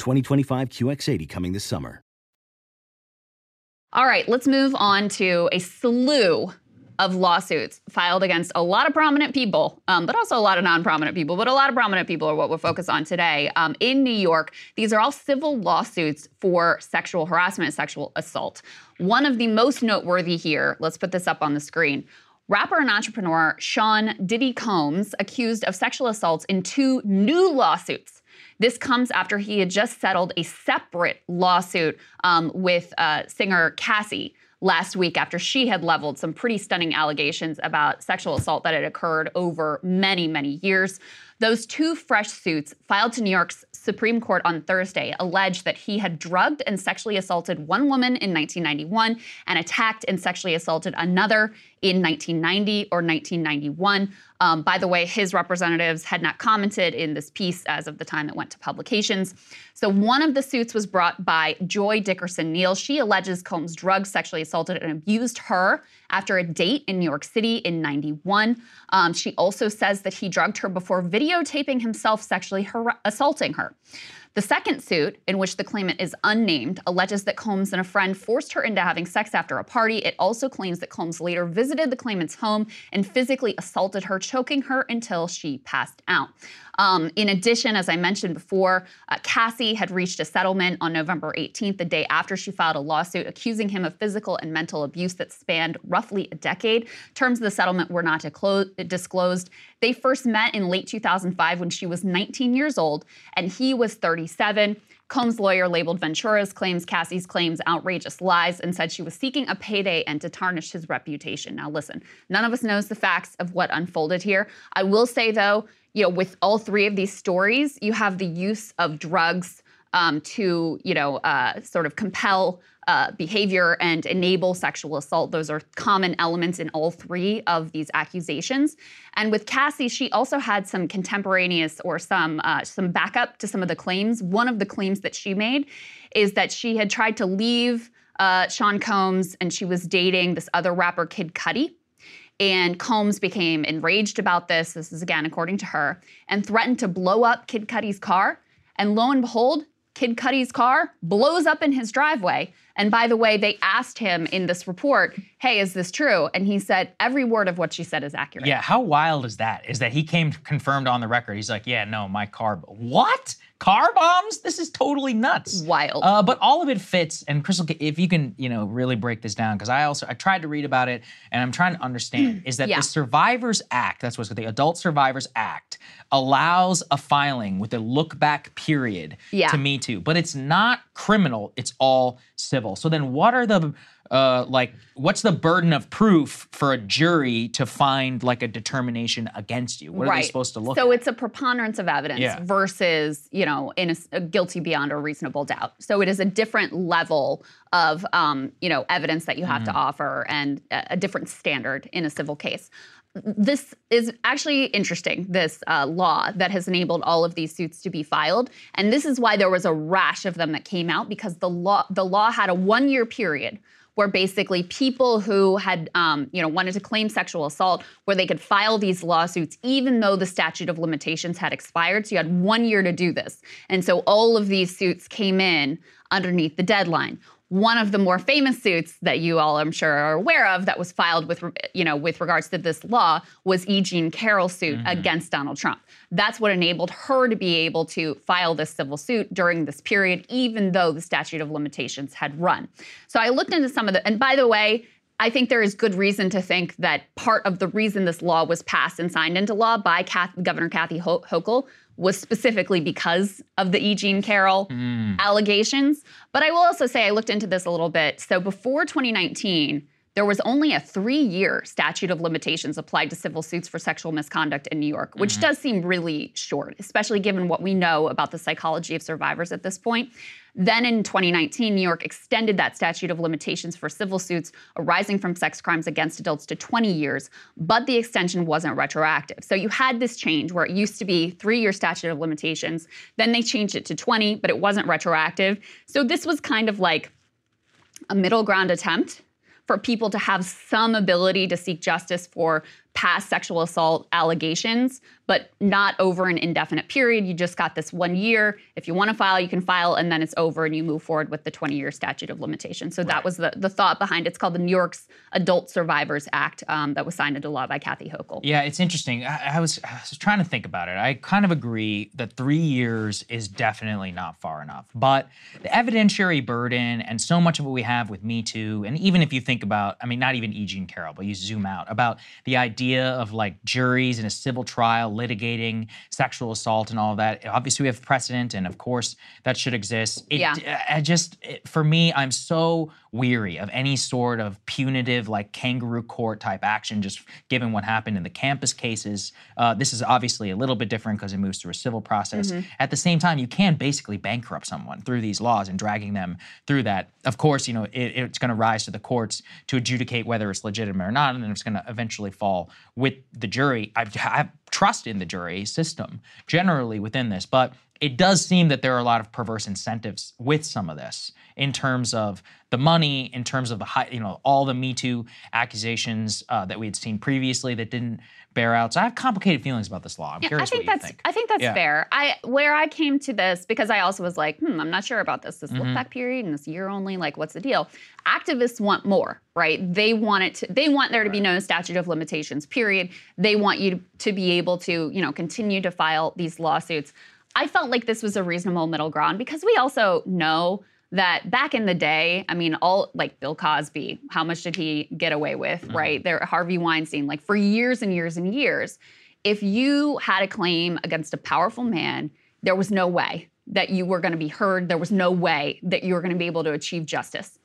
2025 QX80 coming this summer. All right, let's move on to a slew of lawsuits filed against a lot of prominent people, um, but also a lot of non prominent people. But a lot of prominent people are what we'll focus on today. Um, in New York, these are all civil lawsuits for sexual harassment sexual assault. One of the most noteworthy here, let's put this up on the screen. Rapper and entrepreneur Sean Diddy Combs accused of sexual assaults in two new lawsuits. This comes after he had just settled a separate lawsuit um, with uh, singer Cassie last week after she had leveled some pretty stunning allegations about sexual assault that had occurred over many, many years. Those two fresh suits filed to New York's Supreme Court on Thursday alleged that he had drugged and sexually assaulted one woman in 1991 and attacked and sexually assaulted another in 1990 or 1991. Um, by the way, his representatives had not commented in this piece as of the time it went to publications. So one of the suits was brought by Joi Dickerson Neal. She alleges Combs drugged, sexually assaulted, and abused her after a date in New York City in 91. Um, she also says that he drugged her before videotaping himself sexually har- assaulting her. The second suit, in which the claimant is unnamed, alleges that Combs and a friend forced her into having sex after a party. It also claims that Combs later visited the claimant's home and physically assaulted her, choking her until she passed out. Um, in addition, as I mentioned before, uh, Cassie had reached a settlement on November 18th, the day after she filed a lawsuit accusing him of physical and mental abuse that spanned roughly a decade. Terms of the settlement were not disclosed. They first met in late 2005 when she was 19 years old and he was 37. Combs' lawyer labeled Ventura's claims Cassie's claims outrageous lies and said she was seeking a payday and to tarnish his reputation. Now, listen, none of us knows the facts of what unfolded here. I will say, though, you know, with all three of these stories, you have the use of drugs um, to, you know, uh, sort of compel uh, behavior and enable sexual assault. Those are common elements in all three of these accusations. And with Cassie, she also had some contemporaneous or some uh, some backup to some of the claims. One of the claims that she made is that she had tried to leave uh, Sean Combs and she was dating this other rapper, Kid Cudi. And Combs became enraged about this, this is again according to her, and threatened to blow up Kid Cudi's car. And lo and behold, Kid Cudi's car blows up in his driveway. And by the way, they asked him in this report, hey, is this true? And he said, every word of what she said is accurate. Yeah, how wild is that? Is that he came confirmed on the record. He's like, yeah, no, my car. What? Car bombs. This is totally nuts. Wild. Uh, but all of it fits. And Krystal, if you can, you know, really break this down, because I also I tried to read about it, and I'm trying to understand is that Yeah. the Survivors Act, that's what's called the Adult Survivors Act, allows a filing with a look back period Yeah. to Me Too, but it's not criminal. It's all civil. So then, what are the uh, like what's the burden of proof for a jury to find like a determination against you? What are they supposed to look so at? it's a preponderance of evidence Yeah. versus, you know, in a guilty beyond a reasonable doubt. So it is a different level of, um, you know, evidence that you have Mm-hmm. to offer and a, a different standard in a civil case. This is actually interesting, this uh, law that has enabled all of these suits to be filed. And this is why there was a rash of them that came out because the law, the law had a one year period where basically people who had um, you know wanted to claim sexual assault where they could file these lawsuits even though the statute of limitations had expired. So you had one year to do this. And so all of these suits came in underneath the deadline one of the more famous suits that you all I'm sure are aware of that was filed with you know with regards to this law was E. Jean Carroll's suit mm-hmm. against Donald Trump. That's what enabled her to be able to file this civil suit during this period, even though the statute of limitations had run. So I looked into some of the, and by the way, I think there is good reason to think that part of the reason this law was passed and signed into law by Kath, Governor Kathy Ho- Hochul was specifically because of the E. Jean Carroll mm. allegations. But I will also say I looked into this a little bit. So before 2019, there was only a three year statute of limitations applied to civil suits for sexual misconduct in New York, which mm-hmm. does seem really short, especially given what we know about the psychology of survivors at this point. Then in 2019, New York extended that statute of limitations for civil suits arising from sex crimes against adults to 20 years, but the extension wasn't retroactive. So you had this change where it used to be three year statute of limitations, then they changed it to 20, but it wasn't retroactive. So this was kind of like a middle ground attempt for people to have some ability to seek justice for past sexual assault allegations, but not over an indefinite period. You just got this one year. If you want to file, you can file, and then it's over, and you move forward with the 20 year statute of limitations. So that was the, the thought behind it. It's called the New York's Adult Survivors Act um, that was signed into law by Kathy Hochul. Yeah, it's interesting. I, I was I was trying to think about it. I kind of agree that three years is definitely not far enough. But the evidentiary burden and so much of what we have with Me Too, and even if you think about, I mean, not even E. Jean Carroll, but you zoom out about the idea of like juries in a civil trial litigating sexual assault and all of that. Obviously, we have precedent, and of course, that should exist. It, Yeah. I just, it, for me, I'm so weary of any sort of punitive, like kangaroo court type action, just given what happened in the campus cases. Uh, this is obviously a little bit different because it moves through a civil process. At the same time, you can basically bankrupt someone through these laws and dragging them through that. Of course, you know, it, it's going to rise to the courts to adjudicate whether it's legitimate or not, and then it's going to eventually fall with the jury. I, I have trust in the jury system generally within this, but it does seem that there are a lot of perverse incentives with some of this in terms of the money, in terms of the high, you know, all the Me Too accusations uh, that we had seen previously that didn't bear I have complicated feelings about this law. I'm Yeah, I curious think what you that's think. I think that's Yeah. fair. I where I came to this because I also was like, hmm, I'm not sure about this. This Mm-hmm. look back period and this year only. Like, what's the deal? Activists want more, right? They want it. To, they want there to be no statute of limitations. Period. They want you to, to be able to, you know, continue to file these lawsuits. I felt like this was a reasonable middle ground because we also know that back in the day, I mean, all like Bill Cosby, how much did he get away with, mm-hmm. right? There, Harvey Weinstein, like for years and years and years, if you had a claim against a powerful man, there was no way that you were going to be heard. There was no way that you were going to be able to achieve justice.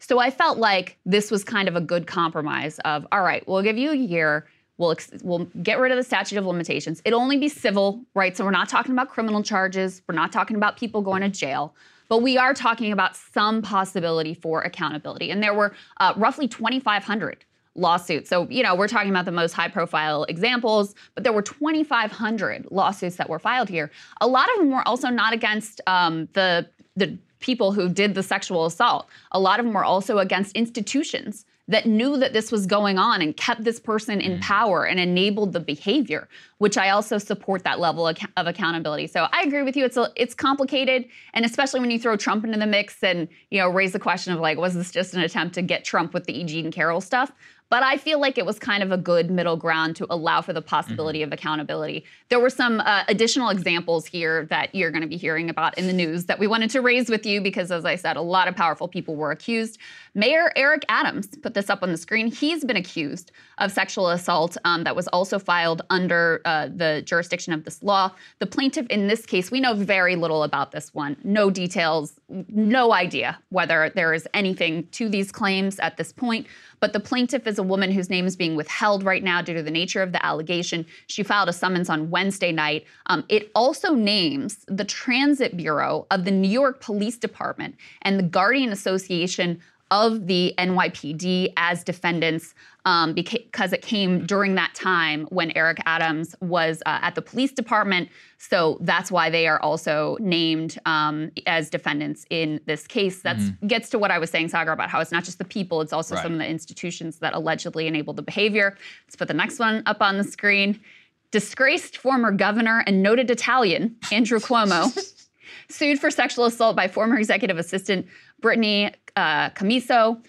So I felt like this was kind of a good compromise of, all right, we'll give you a year. We'll, ex- we'll get rid of the statute of limitations. It'll only be civil, right? So we're not talking about criminal charges. We're not talking about people going to jail. But we are talking about some possibility for accountability. And there were uh, roughly 2,500 lawsuits. So, you know, we're talking about the most high profile examples, but there were 2,500 lawsuits that were filed here. A lot of them were also not against um, the, the people who did the sexual assault. A lot of them were also against institutions that knew that this was going on and kept this person in power and enabled the behavior, which I also support that level of, of accountability. So I agree with you. It's a, it's complicated, and especially when you throw Trump into the mix and you know raise the question of like, was this just an attempt to get Trump with the E. Jean Carroll stuff? But I feel like it was kind of a good middle ground to allow for the possibility of accountability. There were some uh, additional examples here that you're going to be hearing about in the news that we wanted to raise with you because, as I said, a lot of powerful people were accused. Mayor Eric Adams put this up on the screen. He's been accused of sexual assault um, that was also filed under uh, the jurisdiction of this law. The plaintiff in this case, we know very little about this one. No details, no idea whether there is anything to these claims at this point. But the plaintiff is a woman whose name is being withheld right now due to the nature of the allegation. She filed a summons on Wednesday night. Um, it also names the Transit Bureau of the New York Police Department and the Guardian Association of the NYPD as defendants um, because it came during that time when Eric Adams was uh, at the police department. So that's why they are also named um, as defendants in this case. That mm-hmm. gets to what I was saying, Saagar, about how it's not just the people, it's also right. some of the institutions that allegedly enabled the behavior. Let's put the next one up on the screen. Disgraced former governor and noted Italian, Andrew Cuomo. sued for sexual assault by former executive assistant Brittany uh, Commisso.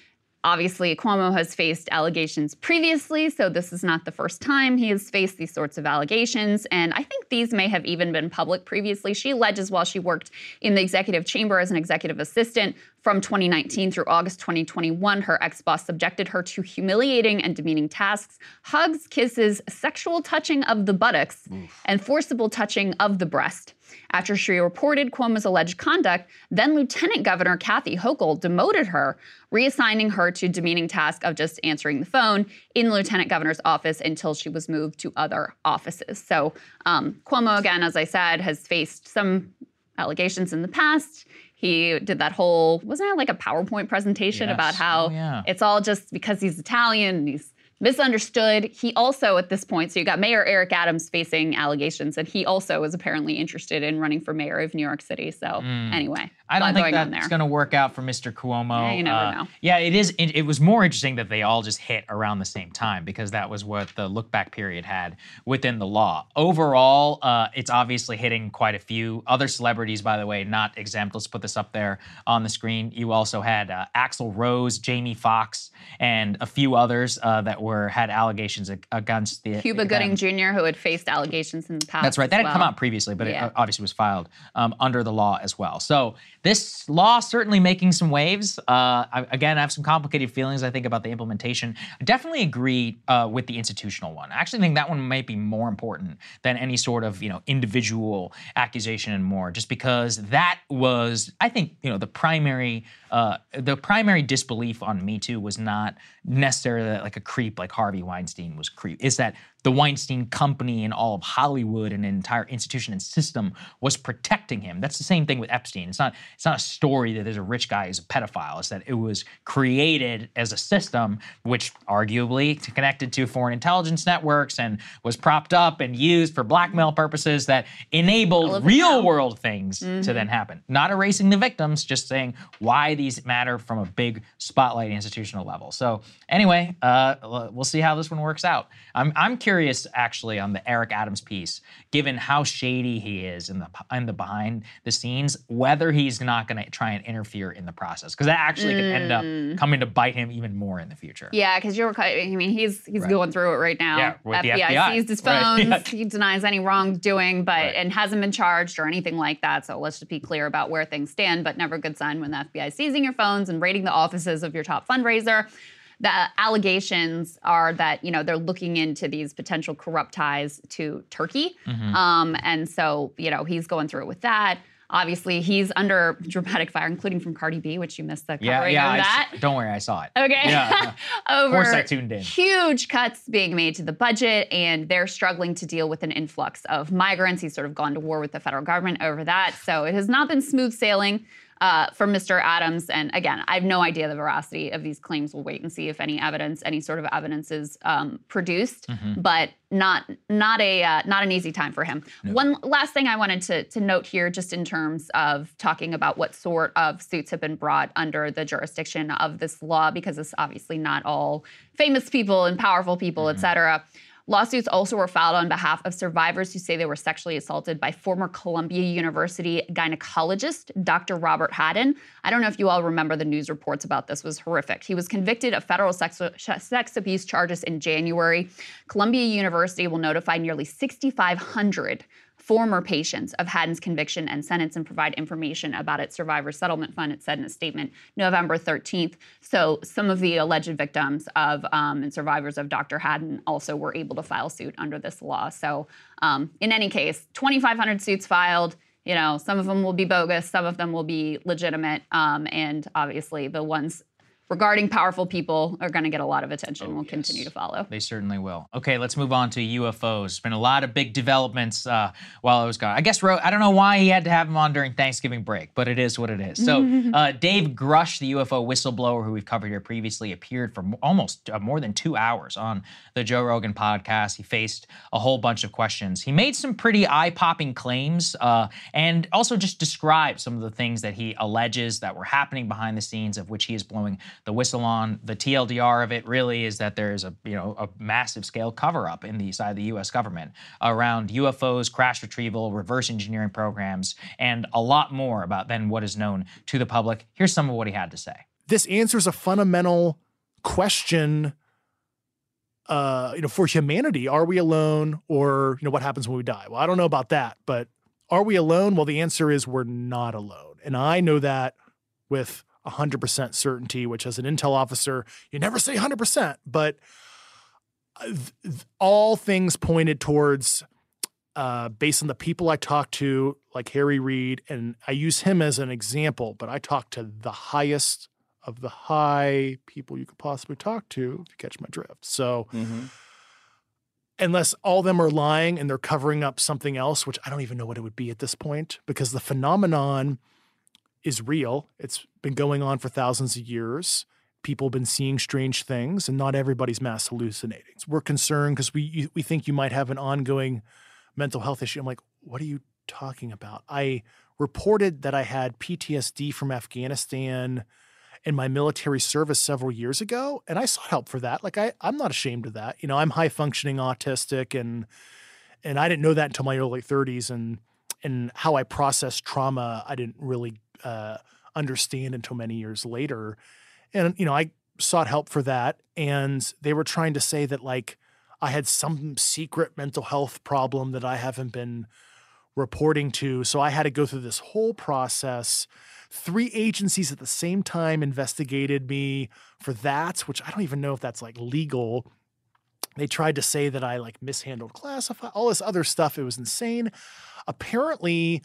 Obviously, Cuomo has faced allegations previously, so this is not the first time he has faced these sorts of allegations. And I think these may have even been public previously. She alleges while she worked in the executive chamber as an executive assistant from 2019 through August 2021, her ex boss subjected her to humiliating and demeaning tasks, hugs, kisses, sexual touching of the buttocks, Oof. and forcible touching of the breast. After she reported Cuomo's alleged conduct, then Lieutenant Governor Kathy Hochul demoted her, reassigning her to demeaning task of just answering the phone in the Lieutenant Governor's office until she was moved to other offices. So um, Cuomo, again, as I said, has faced some allegations in the past. He did that whole, wasn't it like a PowerPoint presentation yes. about how oh, yeah. it's all just because he's Italian and he's misunderstood. He also, at this point, so you got Mayor Eric Adams facing allegations, and he also was apparently interested in running for mayor of New York City. So, mm. anyway, I don't think that's going to work out for Mr. Cuomo. Yeah, you never uh, know. Yeah, it is. It, it, was more interesting that they all just hit around the same time because that was what the look back period had within the law. Overall, uh, it's obviously hitting quite a few other celebrities, by the way, not exempt. Let's put this up there on the screen. You also had uh, Axl Rose, Jamie Foxx, and a few others uh, that were had allegations against the Cuba Gooding Jr., who had faced allegations in the past. That's right. That had well. come out previously, but yeah. it obviously was filed um, under the law as well. So this law certainly making some waves. Uh, I, again, I have some complicated feelings. I think about the implementation. I definitely agree uh, with the institutional one. I actually think that one might be more important than any sort of you know individual accusation and more, just because that was, I think, you know, the primary uh, the primary disbelief on Me Too was not necessarily like a creep like Harvey Weinstein was creep. Is that the Weinstein Company and all of Hollywood and an entire institution and system was protecting him. That's the same thing with Epstein. It's not it's not a story that there's a rich guy who's a pedophile. It's that it was created as a system which arguably connected to foreign intelligence networks and was propped up and used for blackmail purposes that enabled real world things mm-hmm. to then happen. Not erasing the victims, just saying why these matter from a big spotlight institutional level. So anyway, uh, we'll see how this one works out. I'm I'm curious curious actually on the Eric Adams piece, given how shady he is in the in the behind the scenes, whether he's not going to try and interfere in the process because that actually mm. could end up mm. coming to bite him even more in the future. Yeah, because you're. I mean, he's he's right. going through it right now. Yeah, with FBI, the FBI seized his phones. Right. He denies any wrongdoing, but right. and hasn't been charged or anything like that. So let's just be clear about where things stand. But never a good sign when the FBI is seizing your phones and raiding the offices of your top fundraiser the allegations are that you know they're looking into these potential corrupt ties to Turkey, mm-hmm. um, and so you know he's going through it with that. Obviously, he's under dramatic fire, including from Cardi B, which you missed the yeah, covering yeah, of that. I, don't worry, I saw it. Okay. Yeah. Over of course, I tuned in. Huge cuts being made to the budget, and they're struggling to deal with an influx of migrants. He's sort of gone to war with the federal government over that. So it has not been smooth sailing uh, for Mr. Adams. And again, I have no idea the veracity of these claims. We'll wait and see if any evidence, any sort of evidence, is um, produced. Mm-hmm. But not not a uh, not an easy time for him. No. One last thing I wanted to to note here, just in terms of talking about what sort of suits have been brought under the jurisdiction of this law, because it's obviously not all famous people and powerful people, mm-hmm. et cetera. Lawsuits also were filed on behalf of survivors who say they were sexually assaulted by former Columbia University gynecologist Dr. Robert Hadden. I don't know if you all remember the news reports about this was horrific. He was convicted of federal sex, sex abuse charges in January. Columbia University will notify nearly 6,500 former patients of Hadden's conviction and sentence and provide information about its survivor settlement fund, it said in a statement November 13th. So some of the alleged victims of um, and survivors of Dr. Hadden also were able to file suit under this law. So um, in any case, 2,500 suits filed. You know, some of them will be bogus, some of them will be legitimate, um, and obviously the ones regarding powerful people are going to get a lot of attention. Oh, we'll yes. continue to follow. They certainly will. Okay, let's move on to UFOs. There's been a lot of big developments uh, while I was gone. I guess I don't know why he had to have him on during Thanksgiving break, but it is what it is. So uh, Dave Grusch, the UFO whistleblower who we've covered here previously, appeared for almost uh, more than two hours on the Joe Rogan podcast. He faced a whole bunch of questions. He made some pretty eye-popping claims uh, and also just described some of the things that he alleges that were happening behind the scenes, of which he is blowing the whistle on. The TLDR of it really is that there's a you know a massive scale cover up in the side of the U.S. government around UFOs, crash retrieval, reverse engineering programs, and a lot more about than what is known to the public. Here's some of what he had to say. This answers a fundamental question. Uh, you know, for humanity, are we alone, or you know, what happens when we die? Well, I don't know about that, but are we alone? Well, the answer is we're not alone, and I know that with 100% certainty, which as an intel officer, you never say 100%, but uh, all things pointed towards, uh, based on the people I talked to, like Harry Reid, and I use him as an example, but I talked to the highest of the high people you could possibly talk to, if you catch my drift. So, mm-hmm. unless all of them are lying and they're covering up something else, which I don't even know what it would be at this point, because the phenomenon is real. It's been going on for thousands of years. People have been seeing strange things, and not everybody's mass hallucinating. So we're concerned because we we think you might have an ongoing mental health issue. I'm like, what are you talking about? I reported that I had PTSD from Afghanistan in my military service several years ago, and I sought help for that. Like I, I'm not ashamed of that. You know, I'm high functioning autistic, and and I didn't know that until my early 30s, and and how I process trauma, I didn't really uh, understand until many years later. And, you know, I sought help for that. And they were trying to say that, like, I had some secret mental health problem that I haven't been reporting to. So I had to go through this whole process. Three agencies at the same time investigated me for that, which I don't even know if that's like legal. They tried to say that I like mishandled classify all this other stuff. It was insane. Apparently,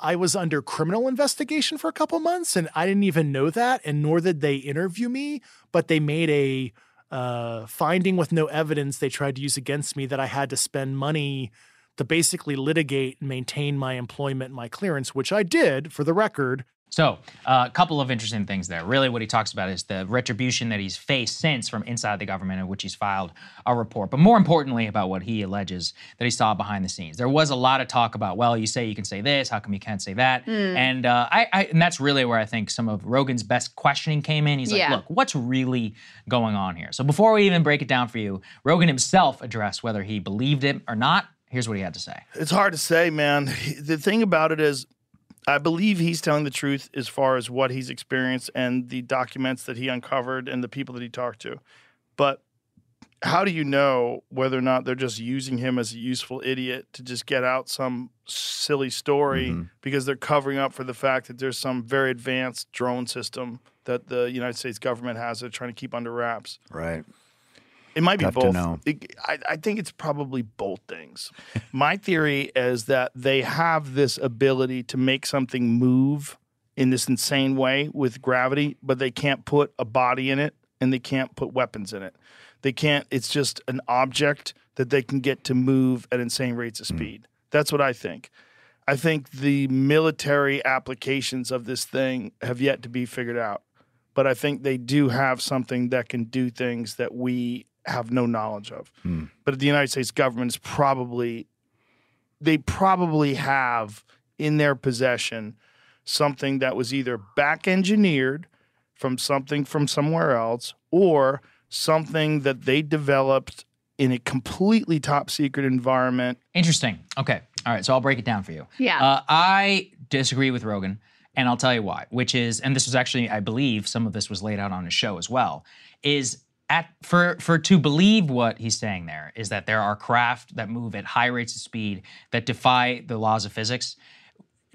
I was under criminal investigation for a couple months and I didn't even know that. And nor did they interview me, but they made a uh, finding with no evidence they tried to use against me that I had to spend money to basically litigate and maintain my employment and my clearance, which I did for the record. So, uh, a couple of interesting things there. Really, what he talks about is the retribution that he's faced since from inside the government, in which he's filed a report. But more importantly, about what he alleges that he saw behind the scenes. There was a lot of talk about, well, you say you can say this, how come you can't say that? Mm. And uh, I, I, and that's really where I think some of Rogan's best questioning came in. He's like, yeah. look, what's really going on here? So before we even break it down for you, Rogan himself addressed whether he believed it or not. Here's what he had to say. It's hard to say, man. The thing about it is I believe he's telling the truth as far as what he's experienced and the documents that he uncovered and the people that he talked to. But how do you know whether or not they're just using him as a useful idiot to just get out some silly story mm-hmm. because they're covering up for the fact that there's some very advanced drone system that the United States government has that they're trying to keep under wraps? Right. It might Tough be both. It, I, I, think it's probably both things. My theory is that they have this ability to make something move in this insane way with gravity, but they can't put a body in it and they can't put weapons in it. They can't, it's just an object that they can get to move at insane rates of hmm. speed. Mm. That's what I think. I think the military applications of this thing have yet to be figured out. But I think they do have something that can do things that we have no knowledge of. Mm. But the United States government is probably they probably have in their possession something that was either back engineered from something from somewhere else or something that they developed in a completely top secret environment. Interesting. Okay. All right. So I'll break it down for you. Yeah. Uh, I disagree with Rogan, and I'll tell you why. Which is, and this was actually, I believe, some of this was laid out on his show as well. Is at for for to believe what he's saying there is that there are craft that move at high rates of speed that defy the laws of physics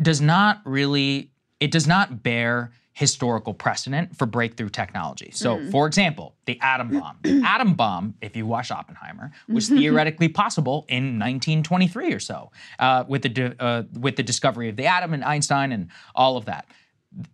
does not really it does not bear historical precedent for breakthrough technology. So, Mm. for example, the atom bomb. The atom bomb, if you watch Oppenheimer, was theoretically possible in 1923 or so, uh, with the uh, with the discovery of the atom and Einstein and all of that.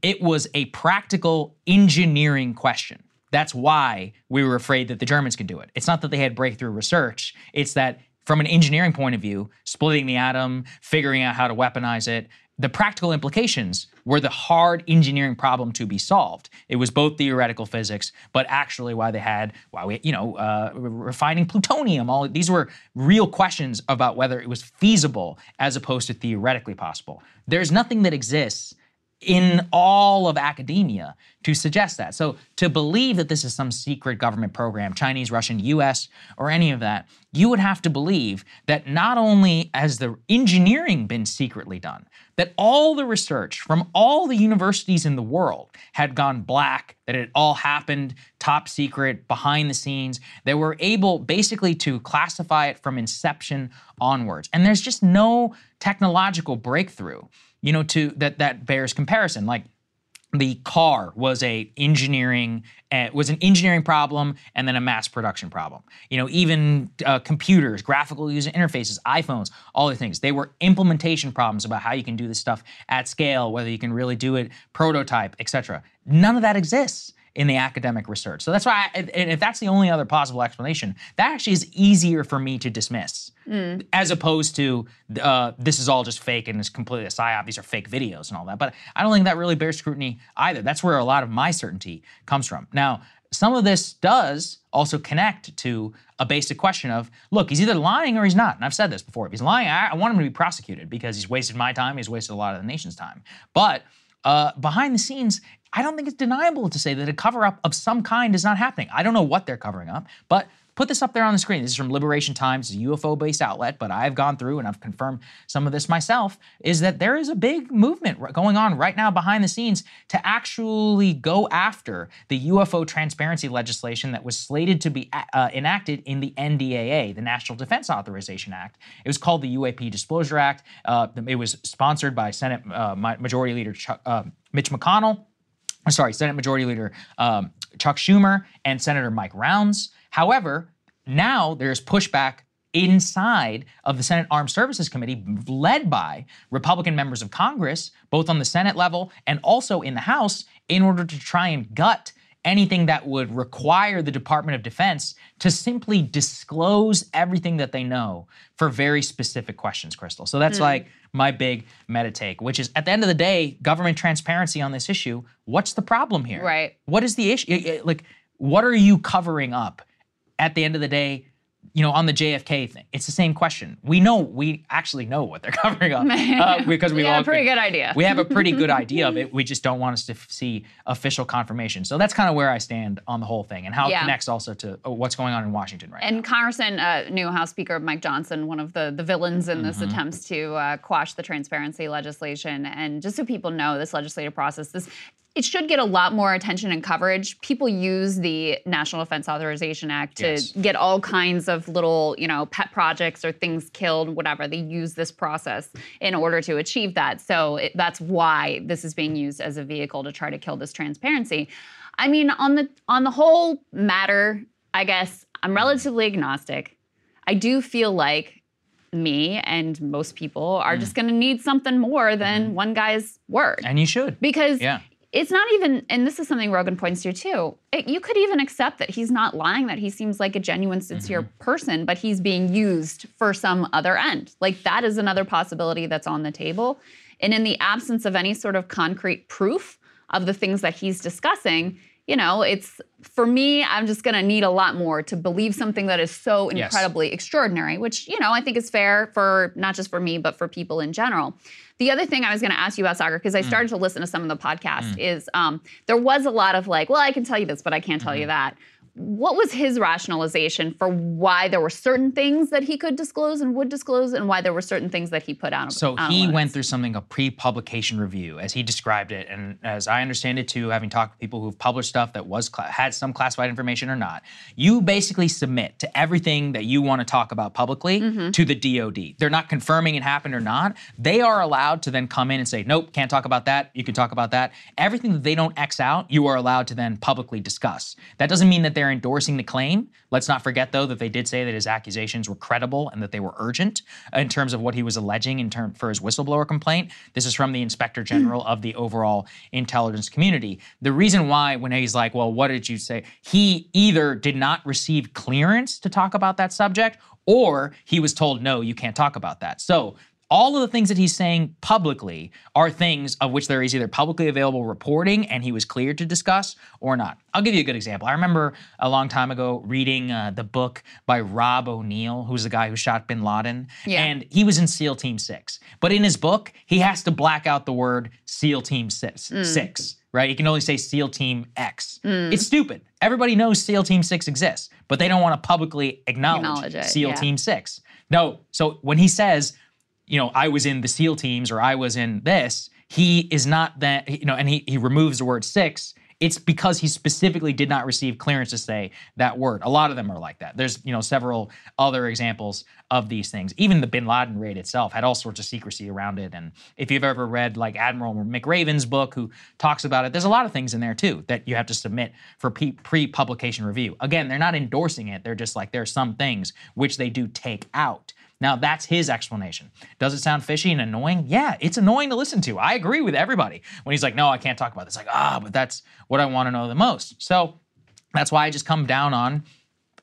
It was a practical engineering question. That's why we were afraid that the Germans could do it. It's not that they had breakthrough research. It's that from an engineering point of view, splitting the atom, figuring out how to weaponize it, the practical implications were the hard engineering problem to be solved. It was both theoretical physics, but actually why they had, why we, you know, uh, refining plutonium. All these were real questions about whether it was feasible as opposed to theoretically possible. There's nothing that exists in all of academia to suggest that. So to believe that this is some secret government program, Chinese, Russian, US, or any of that, you would have to believe that not only has the engineering been secretly done, that all the research from all the universities in the world had gone black, that it all happened top secret, behind the scenes. They were able basically to classify it from inception onwards. And there's just no technological breakthrough you know, to that that bears comparison. Like the car was a engineering uh, was an engineering problem and then a mass production problem. You know, even uh, computers, graphical user interfaces, iPhones, all the things. They were implementation problems about how you can do this stuff at scale, whether you can really do it, prototype, etc. None of that exists in the academic research. So that's why, I, and if that's the only other possible explanation, that actually is easier for me to dismiss, as opposed to uh, this is all just fake and it's completely a psyop. These are fake videos and all that. But I don't think that really bears scrutiny either. That's where a lot of my certainty comes from. Now, some of this does also connect to a basic question of look, he's either lying or he's not. And I've said this before. If he's lying, I, I want him to be prosecuted because he's wasted my time, he's wasted a lot of the nation's time. But uh, behind the scenes, I don't think it's deniable to say that a cover up of some kind is not happening. I don't know what they're covering up, but put this up there on the screen. This is from Liberation Times, a UFO based outlet, but I've gone through and I've confirmed some of this myself. Is that there is a big movement going on right now behind the scenes to actually go after the UFO transparency legislation that was slated to be uh, enacted in the NDAA, the National Defense Authorization Act. It was called the UAP Disclosure Act. Uh, it was sponsored by Senate uh, Majority Leader Chuck, uh, Mitch McConnell sorry, Senate Majority Leader um, Chuck Schumer and Senator Mike Rounds. However, now there's pushback inside of the Senate Armed Services Committee, led by Republican members of Congress, both on the Senate level and also in the House, in order to try and gut anything that would require the Department of Defense to simply disclose everything that they know for very specific questions, Krystal. So that's hmm. like my big meta take, which is at the end of the day, government transparency on this issue. What's the problem here? Right. What is the issue? Like, what are you covering up? At the end of the day, you know, on the JFK thing, it's the same question. We know, we actually know what they're covering up uh, because we Yeah, all pretty good idea. We have a pretty good idea of it. We just don't want us to see official confirmation. So that's kind of where I stand on the whole thing and how Yeah. it connects also to uh, what's going on in Washington right now. And Congressman, uh, new House Speaker Mike Johnson, one of the, the villains in this Mm-hmm. attempts to uh, quash the transparency legislation. And just so people know, this legislative process, this it should get a lot more attention and coverage. People use the National Defense Authorization Act to Yes. get all kinds of little, you know, pet projects or things killed, whatever. They use this process in order to achieve that. So it, that's why this is being used as a vehicle to try to kill this transparency. I mean, on the on the whole matter, I guess I'm relatively agnostic. I do feel like me and most people are mm. just going to need something more than mm-hmm. one guy's word. and you should. Because Yeah. It's not even, and this is something Rogan points to too. It, you could even accept that he's not lying, that he seems like a genuine, sincere mm-hmm. person, but he's being used for some other end. Like that is another possibility that's on the table. And in the absence of any sort of concrete proof of the things that he's discussing, you know, it's for me, I'm just going to need a lot more to believe something that is so Yes. incredibly extraordinary, which, you know, I think is fair for not just for me, but for people in general. The other thing I was going to ask you about Saagar, because I mm. started to listen to some of the podcast, mm. is um, there was a lot of like, well, I can tell you this, but I can't tell you mm-hmm. that. What was his rationalization for why there were certain things that he could disclose and would disclose, and why there were certain things that he put out? So he went through something a pre-publication review, as he described it, and as I understand it too, having talked to people who've published stuff that was had some classified information or not. You basically submit to everything that you want to talk about publicly mm-hmm. to the DoD. They're not confirming it happened or not. They are allowed to then come in and say, "Nope, can't talk about that. You can talk about that." Everything that they don't X out, you are allowed to then publicly discuss. That doesn't mean that they're endorsing the claim. Let's not forget, though, that they did say that his accusations were credible and that they were urgent in terms of what he was alleging in term for his whistleblower complaint. This is from the Inspector General of the overall intelligence community. The reason why, when he's like, "Well, what did you say?" He either did not receive clearance to talk about that subject, or he was told, "No, you can't talk about that." So all of the things that he's saying publicly are things of which there is either publicly available reporting and he was cleared to discuss or not. I'll give you a good example. I remember a long time ago reading uh, the book by Rob O'Neill, who's the guy who shot bin Laden. Yeah. And he was in SEAL Team 6. But in his book, he has to black out the word SEAL Team 6. Mm. six right? You can only say SEAL Team X. Mm. It's stupid. Everybody knows SEAL Team 6 exists, but they don't want to publicly acknowledge, acknowledge it, SEAL yeah. Team 6. No, so when he says you know, I was in the SEAL teams or I was in this, he is not that, you know, and he, he removes the word six. It's because he specifically did not receive clearance to say that word. A lot of them are like that. There's, you know, several other examples of these things. Even the bin Laden raid itself had all sorts of secrecy around it. And if you've ever read like Admiral McRaven's book, who talks about it, there's a lot of things in there too that you have to submit for pre publication review. Again, they're not endorsing it. They're just like, there are some things which they do take out now, that's his explanation. Does it sound fishy and annoying? Yeah, it's annoying to listen to. I agree with everybody when he's like, no, I can't talk about this. Like, ah, but that's what I want to know the most. So that's why I just come down on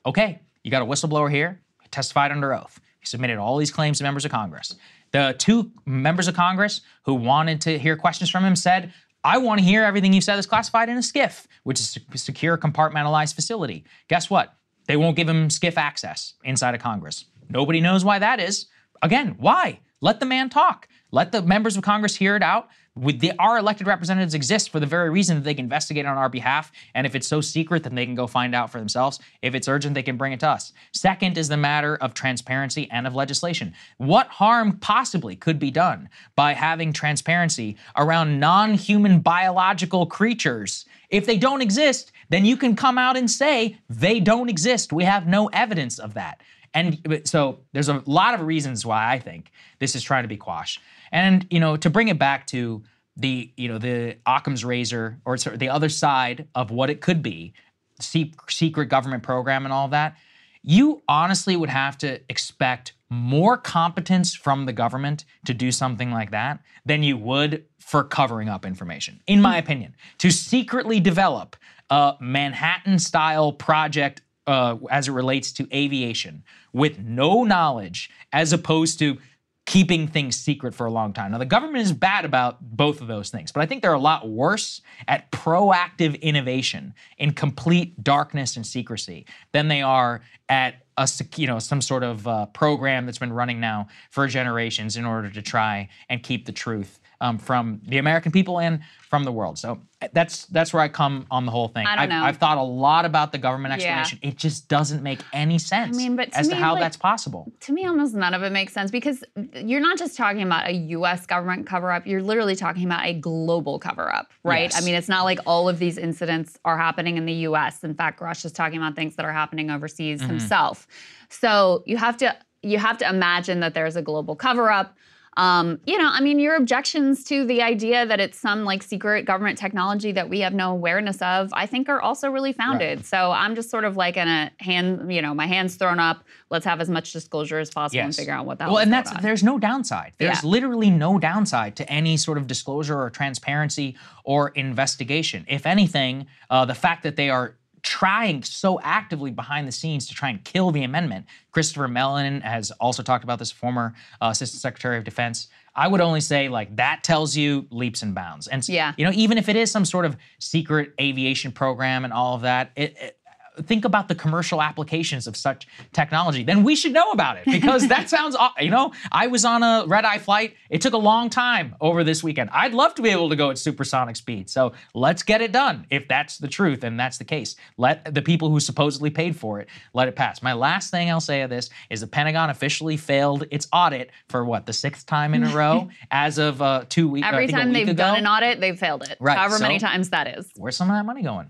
okay, you got a whistleblower here, he testified under oath, he submitted all these claims to members of Congress. The two members of Congress who wanted to hear questions from him said, I want to hear everything you said is classified in a SCIF, which is a secure compartmentalized facility. Guess what? They won't give him SCIF access inside of Congress. Nobody knows why that is. Again, why? Let the man talk. Let the members of Congress hear it out. The, our elected representatives exist for the very reason that they can investigate on our behalf. And if it's so secret, then they can go find out for themselves. If it's urgent, they can bring it to us. Second is the matter of transparency and of legislation. What harm possibly could be done by having transparency around non human biological creatures? If they don't exist, then you can come out and say they don't exist. We have no evidence of that. And so there's a lot of reasons why I think this is trying to be quashed. And you know, to bring it back to the you know the Occam's razor or sort of the other side of what it could be, secret government program and all that, you honestly would have to expect more competence from the government to do something like that than you would for covering up information, in my opinion. To secretly develop a Manhattan style project uh, as it relates to aviation with no knowledge as opposed to keeping things secret for a long time. Now, the government is bad about both of those things, but I think they're a lot worse at proactive innovation in complete darkness and secrecy than they are at a you know some sort of uh, program that's been running now for generations in order to try and keep the truth um, from the American people and from the world. So that's that's where I come on the whole thing. I don't I've, know. I've thought a lot about the government explanation. Yeah. It just doesn't make any sense. I mean, but as me, to how like, that's possible. To me, almost none of it makes sense because you're not just talking about a U.S. government cover up. You're literally talking about a global cover up, right? Yes. I mean, it's not like all of these incidents are happening in the U.S. In fact, Rush is talking about things that are happening overseas mm-hmm. himself. So you have to you have to imagine that there's a global cover up. Um, you know, I mean, your objections to the idea that it's some like secret government technology that we have no awareness of, I think are also really founded. Right. So I'm just sort of like in a hand, you know, my hands thrown up. Let's have as much disclosure as possible yes. and figure out what that. Well, and that's there's no downside. There's yeah. literally no downside to any sort of disclosure or transparency or investigation. If anything, uh, the fact that they are trying so actively behind the scenes to try and kill the amendment. Christopher Mellon has also talked about this, former uh, Assistant Secretary of Defense. I would only say like that tells you leaps and bounds. And yeah. you know, even if it is some sort of secret aviation program and all of that, it, it think about the commercial applications of such technology, then we should know about it because that sounds, you know, I was on a red eye flight. It took a long time over this weekend. I'd love to be able to go at supersonic speed. So let's get it done if that's the truth and that's the case. Let the people who supposedly paid for it let it pass. My last thing I'll say of this is the Pentagon officially failed its audit for what the sixth time in a row as of uh, two weeks. Ago. Every time they've ago. done an audit, they've failed it. Right, However so- many times that is. Where's some of that money going?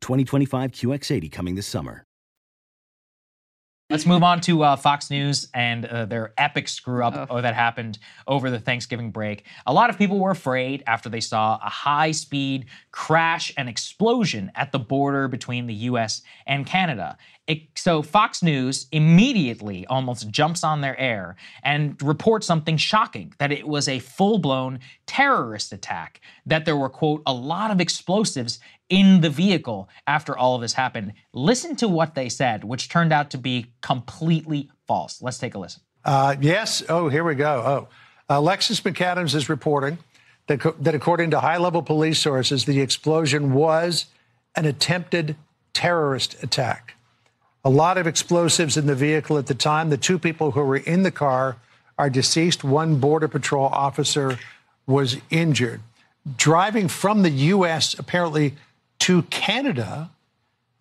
2025 QX80 coming this summer. Let's move on to uh, Fox News and uh, their epic screw up oh. that happened over the Thanksgiving break. A lot of people were afraid after they saw a high speed crash and explosion at the border between the US and Canada. It, so Fox News immediately almost jumps on their air and reports something shocking that it was a full blown terrorist attack, that there were, quote, a lot of explosives in the vehicle after all of this happened. Listen to what they said, which turned out to be completely false. Let's take a listen. Uh, yes. Oh, here we go. Oh, uh, Alexis McAdams is reporting that, co- that according to high level police sources, the explosion was an attempted terrorist attack. A lot of explosives in the vehicle at the time. The two people who were in the car are deceased. One Border Patrol officer was injured. Driving from the U.S. apparently to Canada,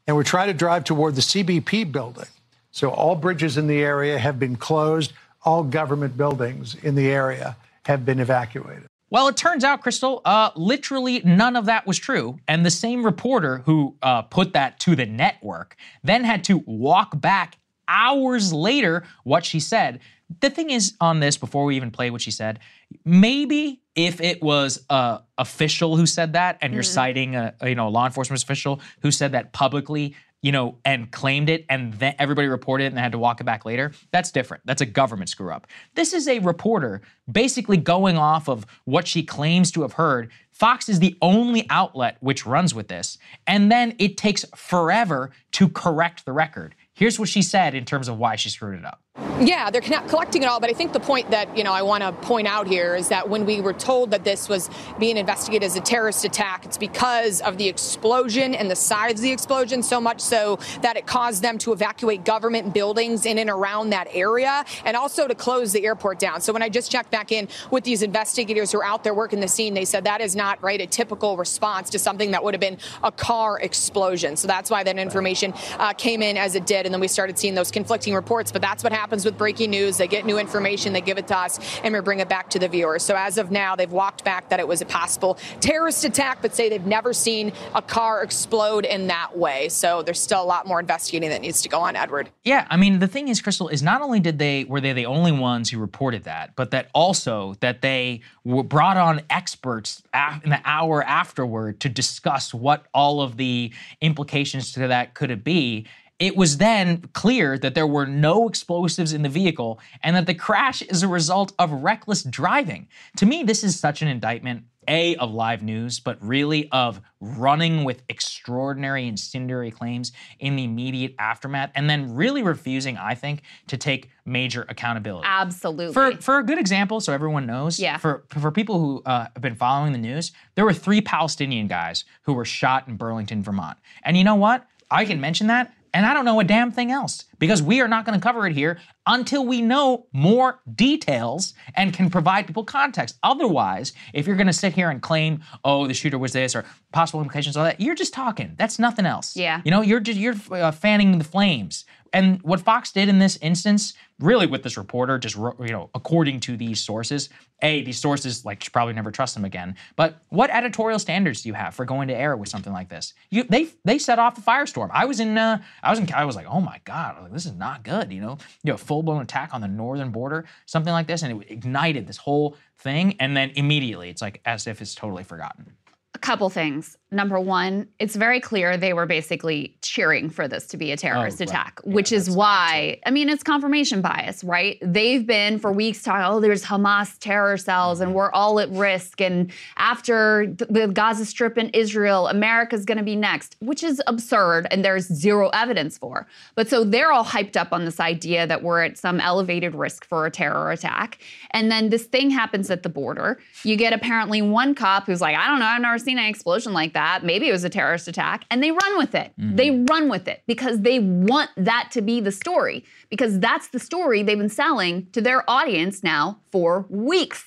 and we're trying to drive toward the CBP building. So all bridges in the area have been closed. All government buildings in the area have been evacuated. Well, it turns out, Krystal, uh, literally none of that was true. And the same reporter who uh, put that to the network then had to walk back hours later what she said. The thing is, on this, before we even play what she said, maybe if it was a official who said that, and you're mm. citing a, a, you know a law enforcement official who said that publicly, you know, and claimed it, and then everybody reported it and they had to walk it back later, that's different. That's a government screw up. This is a reporter basically going off of what she claims to have heard. Fox is the only outlet which runs with this, and then it takes forever to correct the record. Here's what she said in terms of why she screwed it up. Yeah, they're collecting it all, but I think the point that you know I want to point out here is that when we were told that this was being investigated as a terrorist attack, it's because of the explosion and the size of the explosion, so much so that it caused them to evacuate government buildings in and around that area, and also to close the airport down. So when I just checked back in with these investigators who are out there working the scene, they said that is not right a typical response to something that would have been a car explosion. So that's why that information uh, came in as it did, and then we started seeing those conflicting reports. But that's what happens with breaking news. They get new information, they give it to us, and we bring it back to the viewers. So as of now, they've walked back that it was a possible terrorist attack, but say they've never seen a car explode in that way. So there's still a lot more investigating that needs to go on, Edward. Yeah, I mean the thing is, Krystal, is not only did they were they the only ones who reported that, but that also that they were brought on experts in the hour afterward to discuss what all of the implications to that could it be it was then clear that there were no explosives in the vehicle and that the crash is a result of reckless driving. To me, this is such an indictment, A, of live news, but really of running with extraordinary incendiary claims in the immediate aftermath, and then really refusing, I think, to take major accountability. Absolutely. For, for a good example, so everyone knows, yeah. for, for people who uh, have been following the news, there were three Palestinian guys who were shot in Burlington, Vermont. And you know what? I can mention that and I don't know a damn thing else because we are not going to cover it here until we know more details and can provide people context. Otherwise, if you're going to sit here and claim, "Oh, the shooter was this" or possible implications, all that, you're just talking. That's nothing else. Yeah. You know, you're just you're uh, fanning the flames. And what Fox did in this instance, really with this reporter, just you know, according to these sources, a these sources like you probably never trust them again. But what editorial standards do you have for going to air with something like this? You they they set off the firestorm. I was in uh, I was in I was like, oh my god, like, this is not good. You know, you know, full blown attack on the northern border, something like this, and it ignited this whole thing. And then immediately, it's like as if it's totally forgotten. A couple things. Number one, it's very clear they were basically cheering for this to be a terrorist Oh, right. attack, Yeah, which is why, I mean, it's confirmation bias, right? They've been for weeks talking, oh, there's Hamas terror cells and we're all at risk. And after the Gaza Strip and Israel, America's going to be next, which is absurd and there's zero evidence for. But so they're all hyped up on this idea that we're at some elevated risk for a terror attack. And then this thing happens at the border. You get apparently one cop who's like, I don't know, I've never seen an explosion like that. Maybe it was a terrorist attack. And they run with it. Mm-hmm. They run with it because they want that to be the story, because that's the story they've been selling to their audience now for weeks.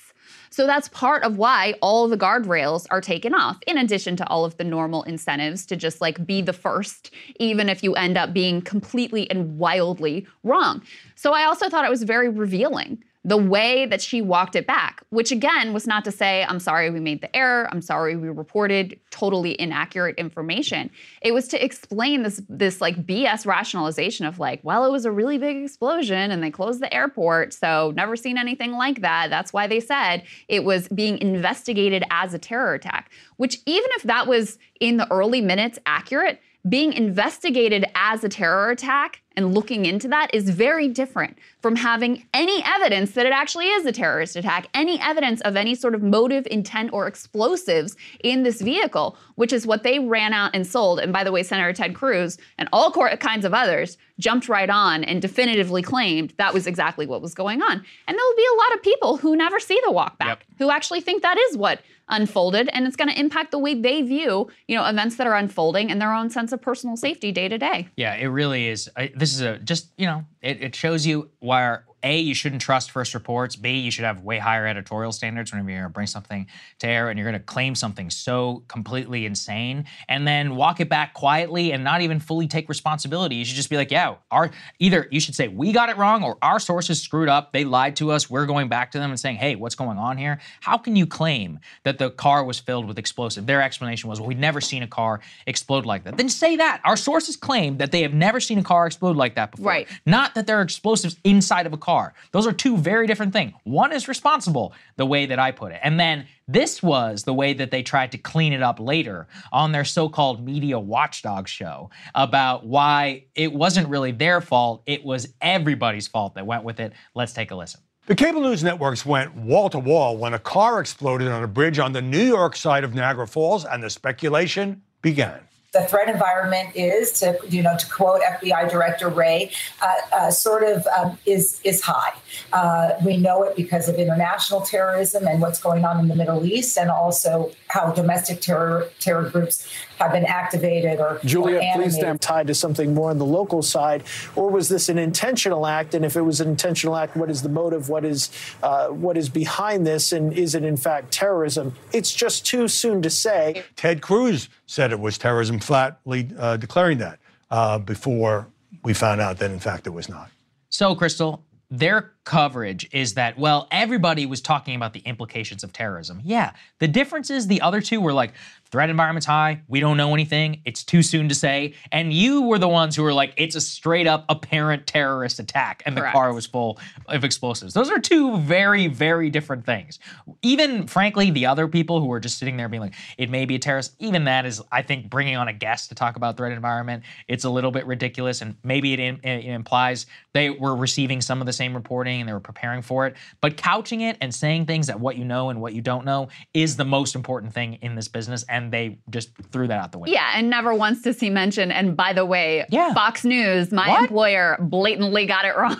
So that's part of why all the guardrails are taken off, in addition to all of the normal incentives to just like be the first, even if you end up being completely and wildly wrong. So I also thought it was very revealing the way that she walked it back, which again was not to say, I'm sorry we made the error, I'm sorry we reported totally inaccurate information. It was to explain this this like BS rationalization of like, well, it was a really big explosion and they closed the airport, so never seen anything like that. That's why they said it was being investigated as a terror attack, which even if that was in the early minutes accurate, being investigated as a terror attack and looking into that is very different from having any evidence that it actually is a terrorist attack, any evidence of any sort of motive, intent, or explosives in this vehicle, which is what they ran out and sold. And by the way, Senator Ted Cruz and all kinds of others jumped right on and definitively claimed that was exactly what was going on. And there'll be a lot of people who never see the walk back, who actually think that is what unfolded and it's going to impact the way they view you know events that are unfolding and their own sense of personal safety day to day Yeah, it really is. I, this is a just you know it, it shows you why a you shouldn't trust first reports. B you should have way higher editorial standards whenever you're going to bring something to air and you're going to claim something so completely insane and then walk it back quietly and not even fully take responsibility. You should just be like, yeah, our either you should say we got it wrong or our sources screwed up. They lied to us. We're going back to them and saying, hey, what's going on here? How can you claim that the car was filled with explosive? Their explanation was, well, we'd never seen a car explode like that. Then say that. Our sources claim that they have never seen a car explode like that before. Right. Not that there are explosives inside of a car. Those are two very different things. One is responsible, the way that I put it. And then this was the way that they tried to clean it up later on their so called media watchdog show about why it wasn't really their fault, it was everybody's fault that went with it. Let's take a listen. The cable news networks went wall to wall when a car exploded on a bridge on the New York side of Niagara Falls, and the speculation began. The threat environment is to you know to quote FBI Director Wray uh, uh, sort of um, is is high. Uh, we know it because of international terrorism and what's going on in the Middle East, and also how domestic terror terror groups have been activated or Julia, or please animated. stand tied to something more on the local side, or was this an intentional act? And if it was an intentional act, what is the motive? What is uh, what is behind this? And is it in fact terrorism? It's just too soon to say. Ted Cruz said it was terrorism, flatly uh, declaring that uh, before we found out that in fact it was not. So, Krystal, their coverage is that, well, everybody was talking about the implications of terrorism. Yeah. The difference is the other two were like, threat environment's high. We don't know anything. It's too soon to say. And you were the ones who were like, it's a straight up apparent terrorist attack, and Correct. the car was full of explosives. Those are two very, very different things. Even, frankly, the other people who were just sitting there being like, it may be a terrorist, even that is, I think, bringing on a guest to talk about threat environment, it's a little bit ridiculous. And maybe it, it implies they were receiving some of the same reporting and they were preparing for it. But couching it and saying things that what you know and what you don't know is the most important thing in this business. And they just threw that out the window. Yeah, and never once does he mention, and by the way, yeah. Fox News, my what? employer, blatantly got it wrong.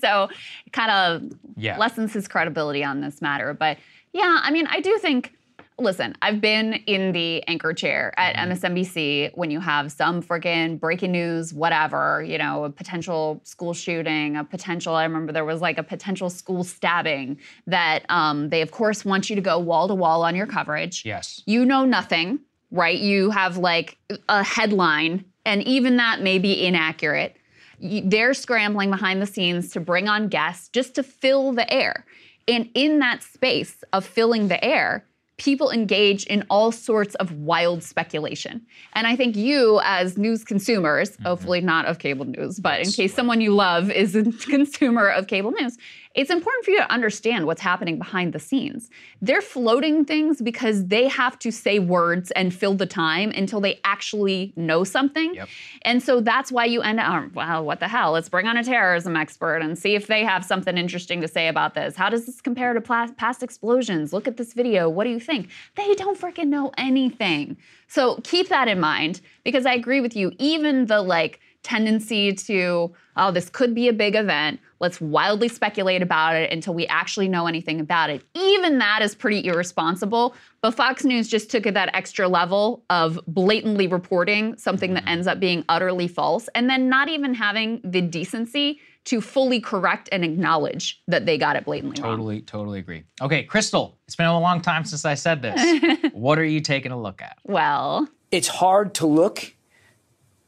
so it kind of yeah. lessens his credibility on this matter. But yeah, I mean, I do think listen, I've been in the anchor chair at MSNBC mm-hmm. when you have some freaking breaking news, whatever, you know, a potential school shooting, a potential, I remember there was like a potential school stabbing that um, they, of course, want you to go wall to wall on your coverage. Yes. You know nothing, right? You have like a headline, and even that may be inaccurate. They're scrambling behind the scenes to bring on guests just to fill the air. And in that space of filling the air, people engage in all sorts of wild speculation. And I think you, as news consumers, mm-hmm. hopefully not of cable news, but in case someone you love is a consumer of cable news, it's important for you to understand what's happening behind the scenes. They're floating things because they have to say words and fill the time until they actually know something. Yep. And so that's why you end up, well, what the hell? Let's bring on a terrorism expert and see if they have something interesting to say about this. How does this compare to past explosions? Look at this video. What do you think? They don't freaking know anything. So keep that in mind because I agree with you. Even the like, tendency to, oh, this could be a big event. Let's wildly speculate about it until we actually know anything about it. Even that is pretty irresponsible. But Fox News just took it that extra level of blatantly reporting something that mm-hmm. ends up being utterly false and then not even having the decency to fully correct and acknowledge that they got it blatantly totally, wrong. Totally totally agree. Okay, Krystal, it's been a long time since I said this. what are you taking a look at? Well, it's hard to look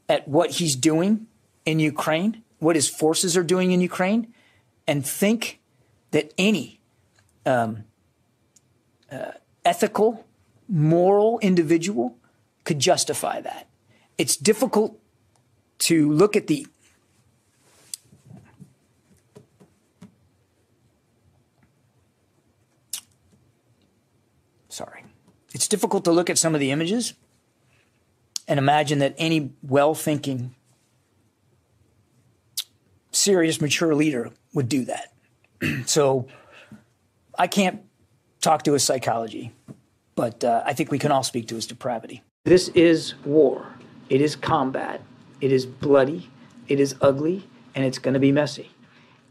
at what he's doing in Ukraine, what his forces are doing in Ukraine, and think that any um, uh, ethical, moral individual could justify that. It's difficult to look at the sorry. It's difficult to look at some of the images and imagine that any well thinking, serious, mature leader would do that. so I can't talk to his psychology, but uh, I think we can all speak to his depravity. This is war, it is combat, it is bloody, it is ugly, and it's going to be messy.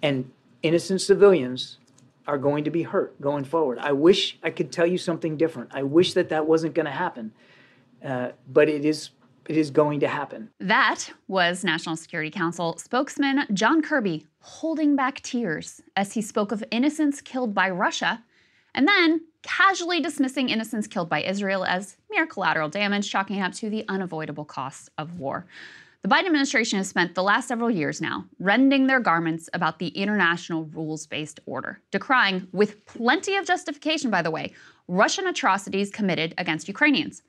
And innocent civilians are going to be hurt going forward. I wish I could tell you something different. I wish that that wasn't going to happen. Uh, but it is it is going to happen. That was National Security Council spokesman John Kirby holding back tears as he spoke of innocents killed by Russia and then casually dismissing innocents killed by Israel as mere collateral damage, chalking up to the unavoidable costs of war. The Biden administration has spent the last several years now rending their garments about the international rules based order, decrying, with plenty of justification, by the way, Russian atrocities committed against Ukrainians.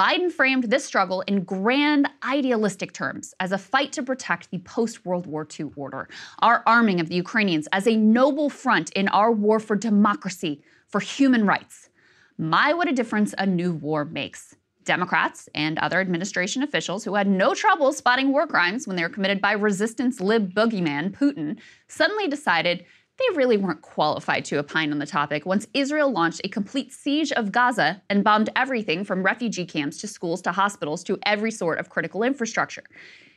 Biden framed this struggle in grand idealistic terms as a fight to protect the post World War II order, our arming of the Ukrainians as a noble front in our war for democracy, for human rights. My, what a difference a new war makes. Democrats and other administration officials who had no trouble spotting war crimes when they were committed by resistance lib boogeyman Putin suddenly decided they really weren't qualified to opine on the topic once Israel launched a complete siege of Gaza and bombed everything from refugee camps to schools to hospitals to every sort of critical infrastructure.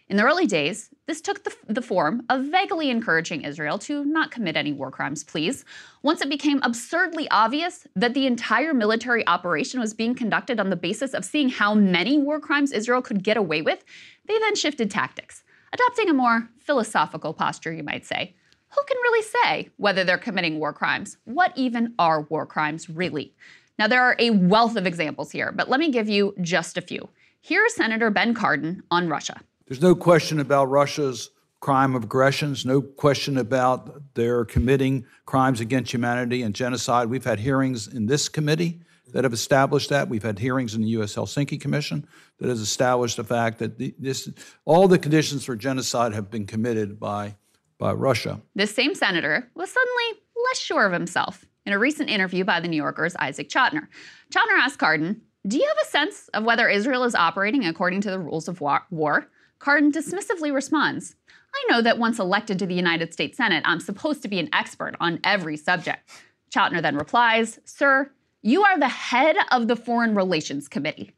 In the early days, this took the, the, form of vaguely encouraging Israel to not commit any war crimes, please. Once it became absurdly obvious that the entire military operation was being conducted on the basis of seeing how many war crimes Israel could get away with, they then shifted tactics, adopting a more philosophical posture, you might say who can really say whether they're committing war crimes? What even are war crimes really? Now, there are a wealth of examples here, but let me give you just a few. Here's Senator Ben Cardin on Russia. There's no question about Russia's crime of aggressions, no question about their committing crimes against humanity and genocide. We've had hearings in this committee that have established that. We've had hearings in the U.S. Helsinki Commission that has established the fact that the, this, all the conditions for genocide have been committed by, by Russia. This same senator was suddenly less sure of himself in a recent interview by the New Yorker's Isaac Chotiner. Chotiner asked Cardin, Do you have a sense of whether Israel is operating according to the rules of war? Cardin dismissively responds, I know that once elected to the United States Senate, I'm supposed to be an expert on every subject. Chotiner then replies, Sir, you are the head of the Foreign Relations Committee.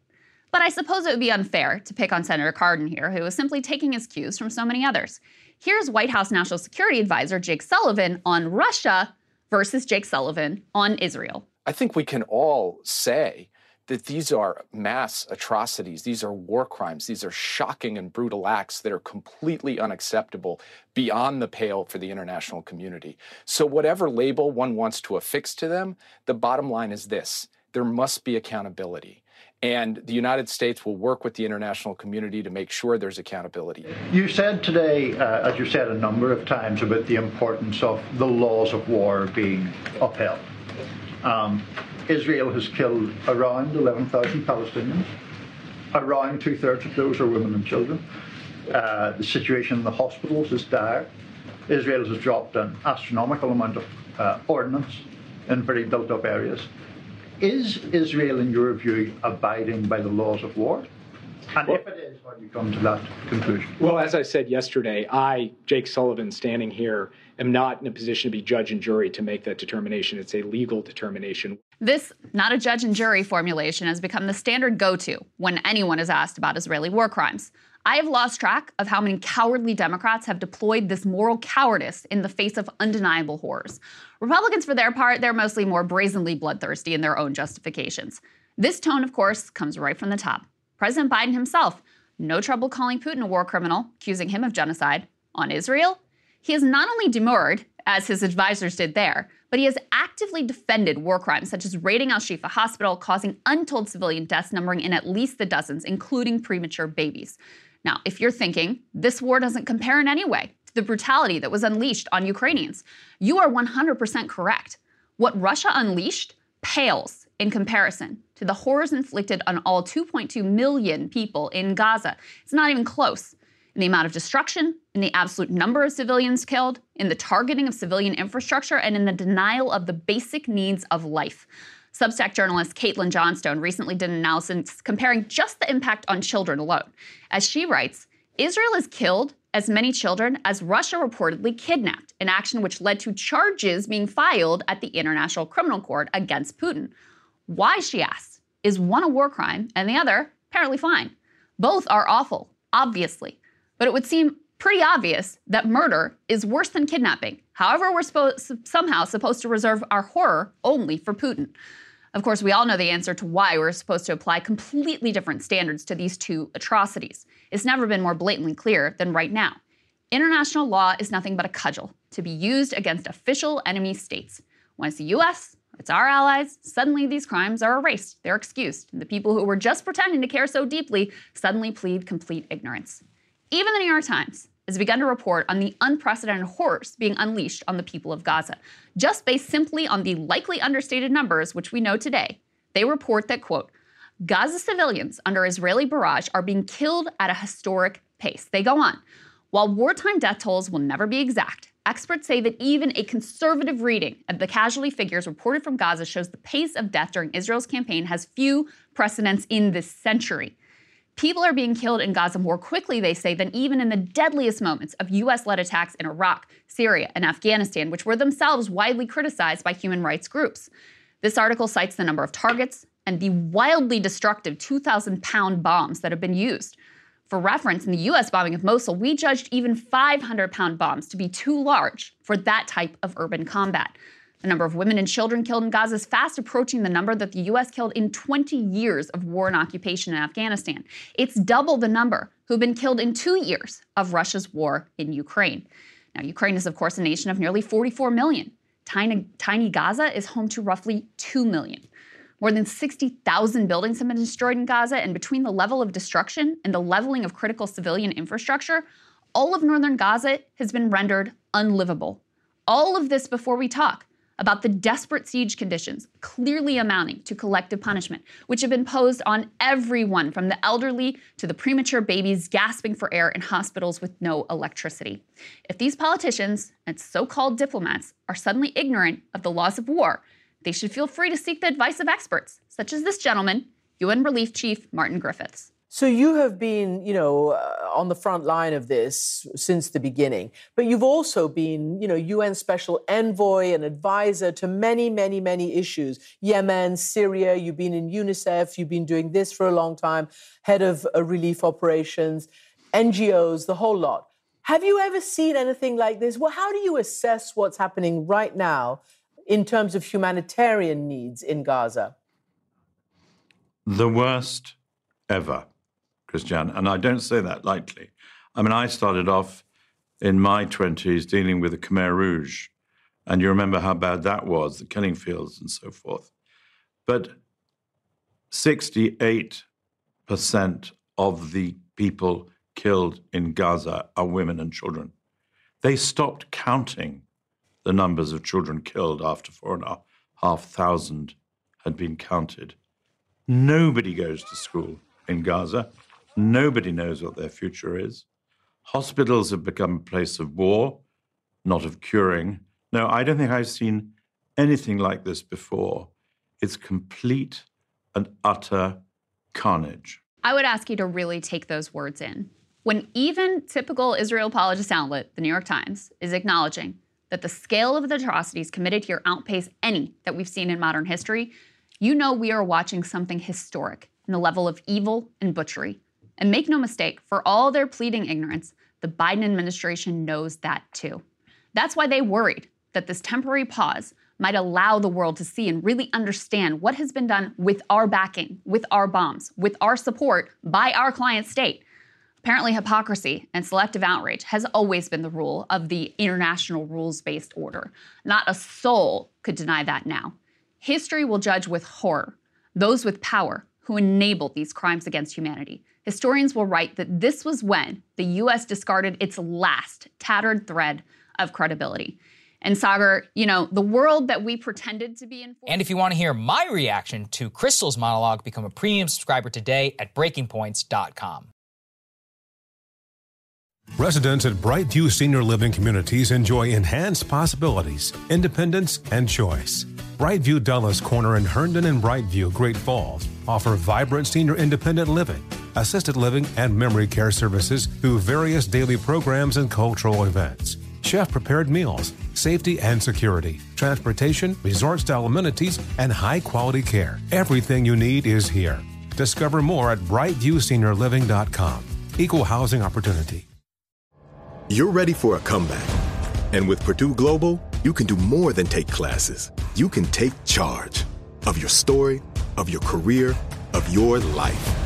But I suppose it would be unfair to pick on Senator Cardin here, who is simply taking his cues from so many others. Here's White House National Security Advisor Jake Sullivan on Russia versus Jake Sullivan on Israel. I think we can all say that these are mass atrocities. These are war crimes. These are shocking and brutal acts that are completely unacceptable beyond the pale for the international community. So, whatever label one wants to affix to them, the bottom line is this there must be accountability. And the United States will work with the international community to make sure there's accountability. You said today, uh, as you said a number of times, about the importance of the laws of war being upheld. Um, Israel has killed around 11,000 Palestinians. Around two thirds of those are women and children. Uh, the situation in the hospitals is dire. Israel has dropped an astronomical amount of uh, ordnance in very built up areas. Is Israel, in your view, abiding by the laws of war? And if it is, how do you come to that conclusion? Well, as I said yesterday, I, Jake Sullivan, standing here, am not in a position to be judge and jury to make that determination. It's a legal determination. This, not a judge and jury formulation, has become the standard go to when anyone is asked about Israeli war crimes. I have lost track of how many cowardly Democrats have deployed this moral cowardice in the face of undeniable horrors. Republicans, for their part, they're mostly more brazenly bloodthirsty in their own justifications. This tone, of course, comes right from the top. President Biden himself, no trouble calling Putin a war criminal, accusing him of genocide. On Israel, he has not only demurred, as his advisors did there, but he has actively defended war crimes such as raiding Al Shifa Hospital, causing untold civilian deaths numbering in at least the dozens, including premature babies. Now, if you're thinking this war doesn't compare in any way to the brutality that was unleashed on Ukrainians, you are 100% correct. What Russia unleashed pales in comparison to the horrors inflicted on all 2.2 million people in Gaza. It's not even close. In the amount of destruction, in the absolute number of civilians killed, in the targeting of civilian infrastructure, and in the denial of the basic needs of life. Substack journalist Caitlin Johnstone recently did an analysis comparing just the impact on children alone. As she writes, Israel has killed as many children as Russia reportedly kidnapped, an action which led to charges being filed at the International Criminal Court against Putin. Why, she asks, is one a war crime and the other apparently fine? Both are awful, obviously, but it would seem pretty obvious that murder is worse than kidnapping. However, we're somehow supposed to reserve our horror only for Putin. Of course, we all know the answer to why we're supposed to apply completely different standards to these two atrocities. It's never been more blatantly clear than right now. International law is nothing but a cudgel to be used against official enemy states. When it's the US, it's our allies, suddenly these crimes are erased, they're excused. And the people who were just pretending to care so deeply suddenly plead complete ignorance. Even the New York Times has begun to report on the unprecedented horrors being unleashed on the people of Gaza. Just based simply on the likely understated numbers, which we know today, they report that, quote, Gaza civilians under Israeli barrage are being killed at a historic pace. They go on. While wartime death tolls will never be exact, experts say that even a conservative reading of the casualty figures reported from Gaza shows the pace of death during Israel's campaign has few precedents in this century. People are being killed in Gaza more quickly, they say, than even in the deadliest moments of US led attacks in Iraq, Syria, and Afghanistan, which were themselves widely criticized by human rights groups. This article cites the number of targets and the wildly destructive 2,000 pound bombs that have been used. For reference, in the US bombing of Mosul, we judged even 500 pound bombs to be too large for that type of urban combat. The number of women and children killed in Gaza is fast approaching the number that the U.S. killed in 20 years of war and occupation in Afghanistan. It's double the number who've been killed in two years of Russia's war in Ukraine. Now, Ukraine is, of course, a nation of nearly 44 million. Tiny, tiny Gaza is home to roughly 2 million. More than 60,000 buildings have been destroyed in Gaza, and between the level of destruction and the leveling of critical civilian infrastructure, all of northern Gaza has been rendered unlivable. All of this before we talk about the desperate siege conditions, clearly amounting to collective punishment, which have been imposed on everyone from the elderly to the premature babies gasping for air in hospitals with no electricity. If these politicians and so called diplomats are suddenly ignorant of the laws of war, they should feel free to seek the advice of experts, such as this gentleman, UN Relief Chief Martin Griffiths. So you have been, you know, uh, on the front line of this since the beginning, but you've also been, you know, UN special envoy and advisor to many, many, many issues. Yemen, Syria, you've been in UNICEF, you've been doing this for a long time, head of uh, relief operations, NGOs, the whole lot. Have you ever seen anything like this? Well, how do you assess what's happening right now in terms of humanitarian needs in Gaza? The worst ever. And I don't say that lightly. I mean, I started off in my 20s dealing with the Khmer Rouge, and you remember how bad that was, the killing fields and so forth. But 68% of the people killed in Gaza are women and children. They stopped counting the numbers of children killed after four and a half thousand had been counted. Nobody goes to school in Gaza. Nobody knows what their future is. Hospitals have become a place of war, not of curing. No, I don't think I've seen anything like this before. It's complete and utter carnage. I would ask you to really take those words in. When even typical Israel apologist outlet, the New York Times, is acknowledging that the scale of the atrocities committed here outpace any that we've seen in modern history, you know we are watching something historic in the level of evil and butchery and make no mistake, for all their pleading ignorance, the Biden administration knows that too. That's why they worried that this temporary pause might allow the world to see and really understand what has been done with our backing, with our bombs, with our support by our client state. Apparently, hypocrisy and selective outrage has always been the rule of the international rules based order. Not a soul could deny that now. History will judge with horror those with power who enabled these crimes against humanity historians will write that this was when the US discarded its last tattered thread of credibility. And Saagar, you know, the world that we pretended to be in. And if you want to hear my reaction to Krystal's monologue, become a premium subscriber today at breakingpoints.com. Residents at Brightview Senior Living Communities enjoy enhanced possibilities, independence, and choice. Brightview Dulles Corner in Herndon and Brightview, Great Falls offer vibrant senior independent living, assisted living, and memory care services through various daily programs and cultural events. Chef prepared meals, safety and security, transportation, resort style amenities, and high quality care. Everything you need is here. Discover more at brightviewseniorliving.com. Equal housing opportunity. You're ready for a comeback. And with Purdue Global, you can do more than take classes. You can take charge of your story, of your career, of your life.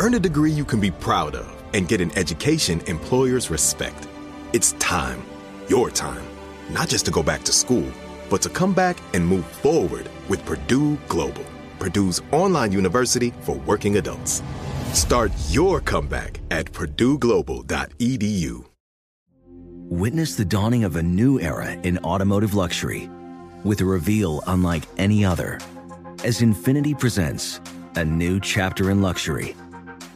Earn a degree you can be proud of and get an education employers respect. It's time, your time, not just to go back to school, but to come back and move forward with Purdue Global, Purdue's online university for working adults. Start your comeback at purdueglobal.edu. Witness the dawning of a new era in automotive luxury with a reveal unlike any other as Infiniti presents a new chapter in luxury,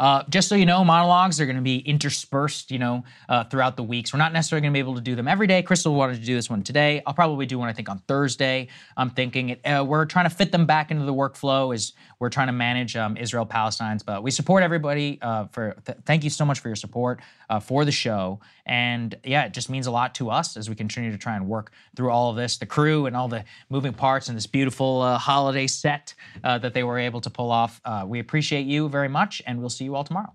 Uh, just so you know, monologues are going to be interspersed, you know, uh, throughout the weeks. We're not necessarily going to be able to do them every day. Krystal wanted to do this one today. I'll probably do one, I think, on Thursday. I'm thinking it, uh, we're trying to fit them back into the workflow as we're trying to manage um, Israel Palestine's. But we support everybody. Uh, for th- thank you so much for your support uh, for the show. And yeah, it just means a lot to us as we continue to try and work through all of this, the crew and all the moving parts and this beautiful uh, holiday set uh, that they were able to pull off. Uh, we appreciate you very much, and we'll see you all tomorrow.